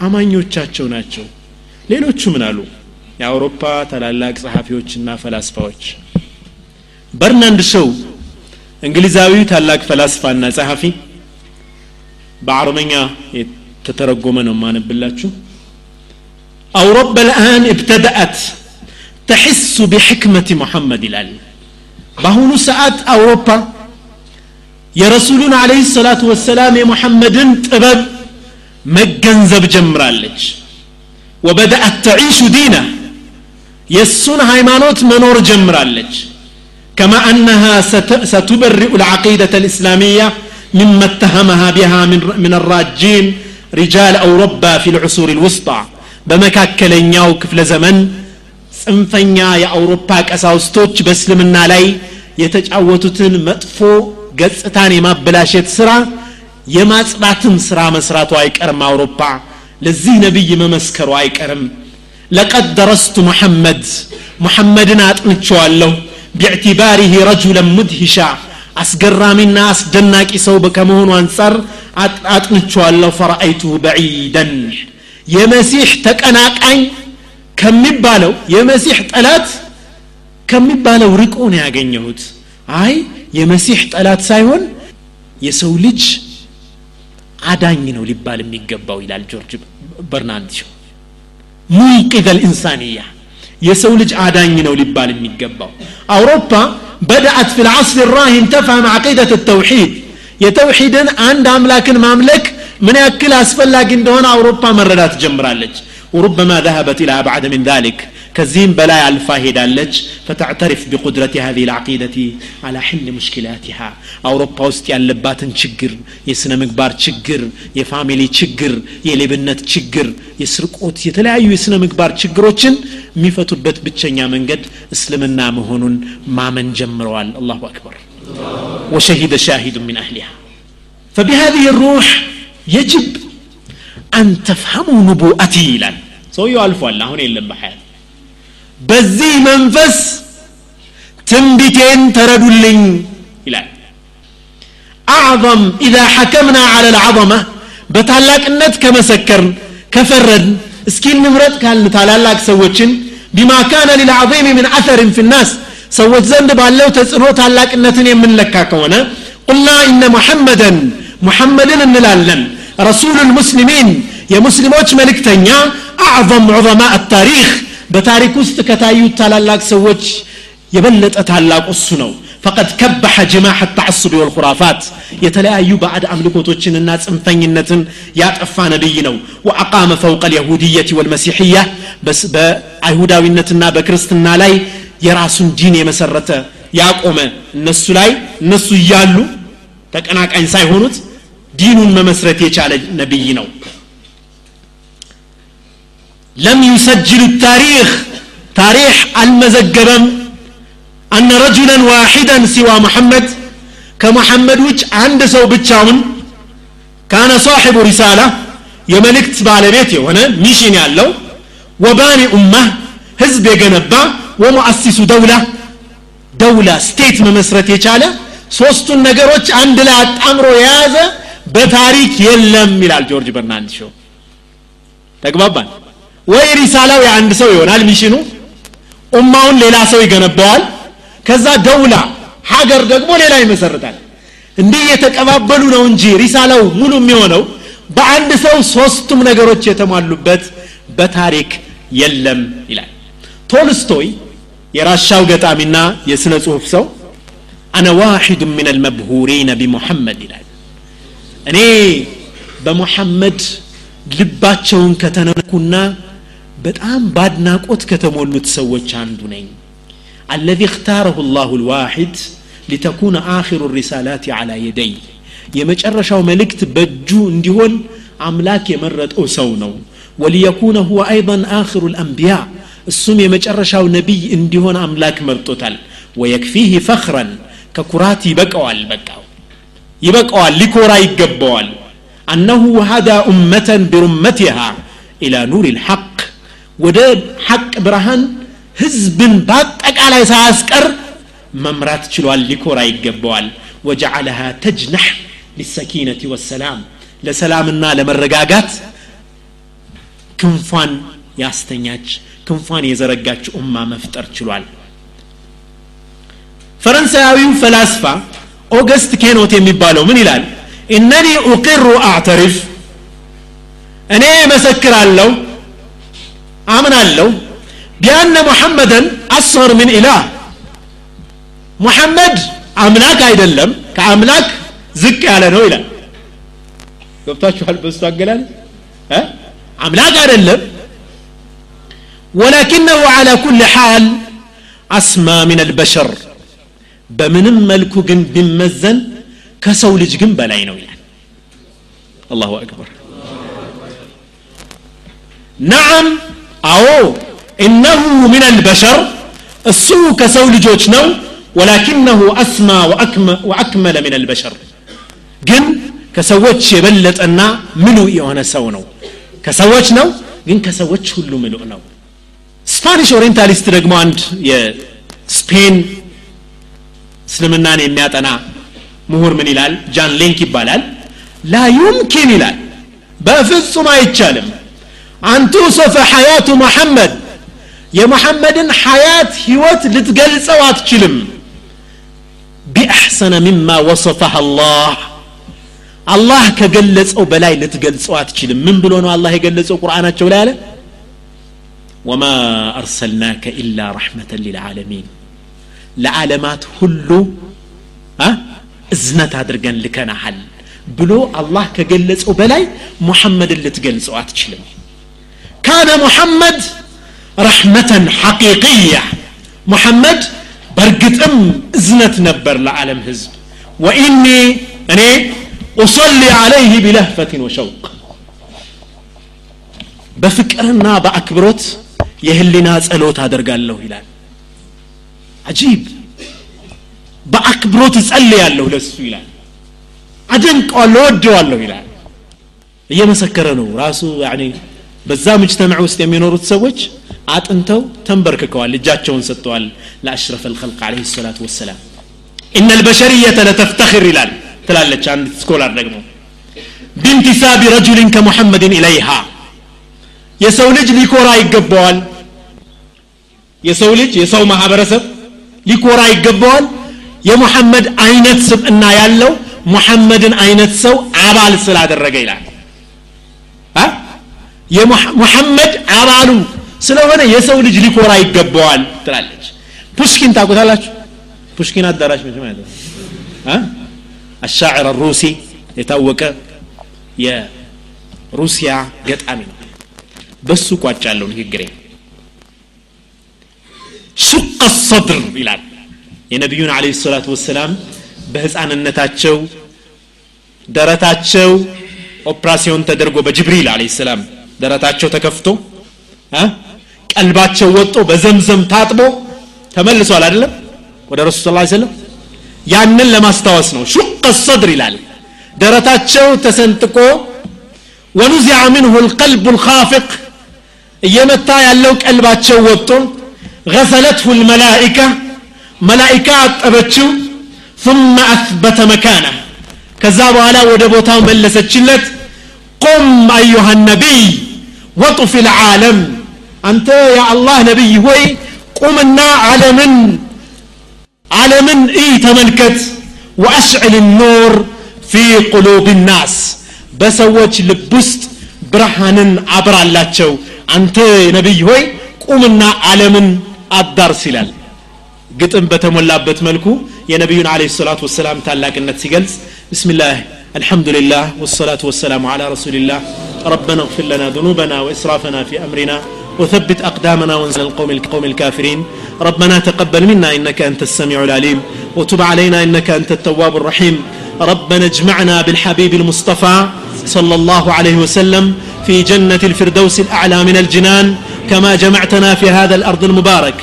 አማኞቻቸው ናቸው። ሌሎቹ ምን አሉ? የአውሮፓ ታላላቅ ጸሐፊዎችና ፈላስፋዎች በርናንድ ሾው እንግሊዛዊው ታላቅ ፈላስፋና ጸሐፊ በአረበኛ የተተረጎመ ነው ማነብላችሁ አውሮፓ ልአን እብተደአት ተሕሱ ቢሕክመት ሙሐመድ ይላል በአሁኑ ሰዓት አውሮፓ የረሱሉን አለህ ሰላቱ ወሰላም የሙሐመድን ጥበብ መገንዘብ ጀምራለች ወበደአት ተዒሹ ዲና የእሱን ሃይማኖት መኖር ጀምራለች كما أنها ستبرئ العقيدة الإسلامية مما اتهمها بها من, من الراجين رجال أوروبا في العصور الوسطى በመካከለኛው ክፍለ ዘመን ጽንፈኛ የአውሮፓ ቀሳውስቶች በእስልምና ላይ የተጫወቱትን መጥፎ ገጽታን የማበላሸት ስራ የማጽዳትን ስራ መስራቱ አይቀርም አውሮፓ ለዚህ ነቢይ መመስከሩ አይቀርም ለቀድ ደረስቱ ሙሐመድ ሙሐመድን አጥንቸዋለሁ ቢዕትባሪህ ረጁለን ሙድሂሻ አስገራሚና አስደናቂ ሰው ከመሆኑ አንጻር አጥንቸዋለሁ ፈረአይቱሁ በዒደን የመሲሕ ተቀናቃኝ ከሚባለው የመሲሕ ጠላት ከሚባለው ርቆ ነው ያገኘሁት አይ የመሲሕ ጠላት ሳይሆን የሰው ልጅ አዳኝ ነው ሊባል የሚገባው ይላል ጆርጅ በርናንድ ሙንቂዘ ልኢንሳንያ የሰው ልጅ አዳኝ ነው ሊባል የሚገባው አውሮፓ بدأت في العصر الراهن تفهم عقيدة التوحيد የተውሒድን አንድ አምላክን ማምለክ ምን ያክል አስፈላጊ እንደሆነ አውሮፓ መረዳት ጀምራለች وربما ذهبت إلى أبعد من ذلك كزيم بلا ألفا هدالج فتعترف بقدرة هذه العقيدة على حل مشكلاتها أوروبا وسط ያለባትን ችግር የስነ ምግባር ችግር የፋሚሊ ችግር የሌብነት ችግር የስርቆት የተለያዩ የስነ ምግባር ችግሮችን የሚፈቱበት ብቸኛ መንገድ እስልምና መሆኑን ማመን ጀምረዋል አላሁ አክበር وشهد شاهد من أهلها فبهذه الروح يجب أن تفهموا نبوءتي ይላል ሰውየው አልፏል አሁን የለም በሐያት በዚህ መንፈስ ትንቢቴን ተረዱልኝ ይላል አዕظም ኢዛ ሐከምና አለ ልዓظመ በታላቅነት ከመሰከርን ከፈረድን እስኪ እንምረጥ ካልን ታላላቅ ሰዎችን ቢማ ካነ ሊልዓظም ምን አሰርን ፊ ናስ ሰዎች ዘንድ ባለው ተጽዕኖ ታላቅነትን የምንለካ ከሆነ ቁልና ኢነ ሙሐመደን ሙሐመድን እንላለን ረሱሉ ልሙስሊሚን የሙስሊሞች መልእክተኛ አዕظም ዑظማ አታሪክ በታሪክ ውስጥ ከታዩት ታላላቅ ሰዎች የበለጠ ታላቁ እሱ ነው። ፈቀድ ከበሐ ጅማሕ ተዓሱቢ ወልኹራፋት። የተለያዩ ባዕድ አምልኮቶችንና ጽንፈኝነትን ያጠፋ ነቢይ ነው። ወአቃመ ፈውቀ ልየሁድየት ወልመሲሕያ። በአይሁዳዊነትና በክርስትና ላይ የራሱን ዲን የመሰረተ ያቆመ እነሱ ላይ እነሱ እያሉ ተቀናቃኝ ሳይሆኑት ዲኑን መመስረት የቻለ ነቢይ ነው ለም ዩሰጅል ታሪክ ታሪክ አልመዘገበም አነ ረጁለን ዋሒደን ሲዋ ሙሐመድ ከሙሐመድ ውጭ አንድ ሰው ብቻውን ካነ ሳሒቡ ሪሳላ የመልእክት ባለቤት የሆነ ሚሽን ያለው ወባኒ ኡማህ ህዝብ የገነባ ወሙአሲሱ ደውላ ደውላ ስቴት መመስረት የቻለ ሶስቱን ነገሮች አንድ ላይ አጣምሮ የያዘ በታሪክ የለም ይላል ጆርጅ በርናንድ ሾው ተግባባን ወይ ሪሳላው የአንድ ሰው ይሆናል ሚሽኑ ኡማውን ሌላ ሰው ይገነባዋል። ከዛ ደውላ ሀገር ደግሞ ሌላ ይመሰርታል። እንዲህ የተቀባበሉ ነው እንጂ ሪሳላው ሙሉ የሚሆነው በአንድ ሰው ሶስቱም ነገሮች የተሟሉበት በታሪክ የለም ይላል። ቶልስቶይ የራሻው ገጣሚና የስነ ጽሁፍ ሰው አነ ዋሒድ ምን አልመብሁሪነ ቢሙሐመድ ይላል። እኔ በሙሐመድ ልባቸውን ከተነኩና በጣም በአድናቆት ከተሞሉት ሰዎች አንዱ ነኝ። አለዚ እክታረሁ ላሁ ልዋሒድ ሊተኩነ አኪሩ ሪሳላት አላ የደይ። የመጨረሻው መልእክት በእጁ እንዲሆን አምላክ የመረጠው ሰው ነው። ወሊየኩነ ሁወ አይضን አኪሩ ልአንቢያ። እሱም የመጨረሻው ነቢይ እንዲሆን አምላክ መርጦታል። ወየክፊህ ፈክረን ከኩራት ይበቀዋል በቃ። ይበቀዋል ሊኮራ ይገባዋል። አነሁ ሃዳ ኡመተን ብሩመትሃ ኢላ ኑር ልሐቅ ወደ ሐቅ ብርሃን ህዝብን በአጠቃላይ ሳያስቀር መምራት ችሏል ሊኮራ ይገባዋል ወጀዓለሃ ተጅነሕ ሊሰኪነት ወሰላም ለሰላምና ለመረጋጋት ክንፏን ያስተኛች ክንፏን የዘረጋች ኡማ መፍጠር ችሏል ፈረንሳያዊው ፈላስፋ ኦገስት ኬኖት የሚባለው ምን ይላል እነኒ ኡቅሩ አዕተሪፍ እኔ መሰክራለሁ አምናለሁ ቢአነ ሙሐመደን አስር ምን ኢላህ ሙሐመድ አምላክ አይደለም ከአምላክ ዝቅ ያለ ነው ይላል ገብታችኋል በሱ አገላለጽ እ? አምላክ አይደለም ወላኪነሁ ዓላ ኩል ሓል አስማ ምን አልበሸር በምንም መልኩ ግን ቢመዘን ከሰው ልጅ ግን በላይ ነው ይላል አላሁ አክበር ነዓም አዎ إنه من البشر እሱ ከሰው ልጆች ነው። ولكنه أسمى وأكمل من البشر ግን ከሰዎች የበለጠና ምሉእ የሆነ ሰው ነው። ከሰዎች ነው ግን ከሰዎች ሁሉ ምሉእ ነው። Spanish orientalist ደግሞ አንድ የስፔን እስልምናን የሚያጠና ምሁር ምን ይላል? ጃን ሌንክ ይባላል። ላ ዩምኪን ይላል። በፍጹም አይቻልም አንቱ ሰፈ ሐያቱ ሙሐመድ የሙሐመድን ሐያት ህይወት ልትገልጸው አትችልም ቢአሕሰነ ሚማ ወሰፈህ አላህ አላህ ከገለጸው በላይ ልትገልጸው አትችልም ምን ብሎ ነው አላህ የገለጸው ቁርአናቸው ላይ አለ ወማ አርሰልናከ ኢላ ረሕመተን ሊልዓለሚን ለዓለማት ሁሉ አ እዝነት አድርገን ልከናሃል ብሎ አላህ ከገለጸው በላይ ሙሐመድን ልትገልጸው አትችልም ካነ ሙሐመድ ረሕመተን ሐቂቅያ ሙሐመድ በእርግጥም እዝነት ነበር ለዓለም ህዝብ ወኢኒ እኔ ኡሰሊ ዓለይህ ቢለህፈትን ወሸውቅ በፍቅርና በአክብሮት የህሊና ጸሎት አደርጋለሁ ይላል አጂብ በአክብሮት እጸልያለሁ ለሱ ይላል አደንቀዋለሁ ወደዋለሁ ይላል እየመሰከረ ነው ራሱ ያኒ በዛ ሙጅተማዕ ውስጥ የሚኖሩት ሰዎች አጥንተው ተንበርክከዋል እጃቸውን ሰጥተዋል። ለአሽረፍ አልኸልቅ አለህ ሰላቱ ወሰላም። ኢነ ልበሸርየተ ለተፍተኽር ይላል ትላለች አንድ ስኮላር ደግሞ። ቢንቲሳቢ ረጁልን ከሙሐመድን ኢለይሃ። የሰው ልጅ ሊኮራ ይገባዋል። የሰው ልጅ የሰው ማህበረሰብ ሊኮራ ይገባዋል። የሙሐመድ አይነት ስብዕና ያለው ሙሐመድን አይነት ሰው አባል ስላደረገ ይላል? የሙሐመድ አባሉ ስለሆነ የሰው ልጅ ሊኮራ ይገባዋል ትላለች ፑሽኪን ታቁታላችሁ ፑሽኪን አዳራሽ መቼ ማለት ነው አ? አሻዕር ሩሲ የታወቀ የሩሲያ ገጣሚ ነው በሱ ቋጫለሁ ንግግሬ ሱቀ ሰድር ይላል የነቢዩን አለ ሰላቱ ወሰላም በህፃንነታቸው ደረታቸው ኦፕራሲዮን ተደርጎ በጅብሪል አለ ሰላም ደረታቸው ተከፍቶ አ? ቀልባቸው ወጦ በዘምዘም ታጥቦ ተመልሷል አይደለም ወደ ረሱል ስ ሰለም ያንን ለማስታወስ ነው ሹቀ ሰድር ይላል ደረታቸው ተሰንጥቆ ወኑዚዐ ምንሁ ልቀልቡ ልካፍቅ እየመታ ያለው ቀልባቸው ወጥቶ غسلته الملائكة ملائكة أطبتشو ثم أثبت مكانه كذاب على ودبوتا ملسة قم أيها النبي وطف ወጡፊ ልዓለም አንተ የአላህ ነቢይ ሆይ ቁምና ዓለምን ዓለምን እይ ተመልከት። ወአሽዕል ኑር ፊ ቁሉብ ናስ በሰዎች ልብ ውስጥ ብርሃንን አብራላቸው። አንተ ነቢይ ሆይ ቁምና ዓለምን አዳርስ ይላል። ግጥም በተሞላበት መልኩ የነቢዩን አለ ሰላት ወሰላም ታላቅነት ሲገልጽ ብስሚላህ الحمد لله والصلاة والسلام على رسول الله ربنا اغفر لنا ذنوبنا وإسرافنا في أمرنا وثبت أقدامنا وانزل القوم القوم الكافرين. ربنا تقبل منا إنك أنت السميع العليم وتب علينا إنك أنت التواب الرحيم. ربنا اجمعنا بالحبيب المصطفى صلى الله عليه وسلم في جنة الفردوس الأعلى من الجنان كما جمعتنا في هذا الأرض المبارك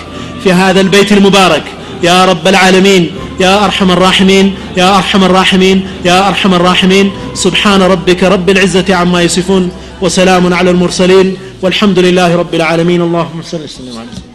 في هذا البيت المبارك. يا رب العالمين يا أرحم الراحمين يا أرحم الراحمين يا أرحم الراحمين. سبحان ربك رب العزة عما يصفون وسلام على المرسلين والحمد لله رب العالمين. اللهم صل وسلم على سيدنا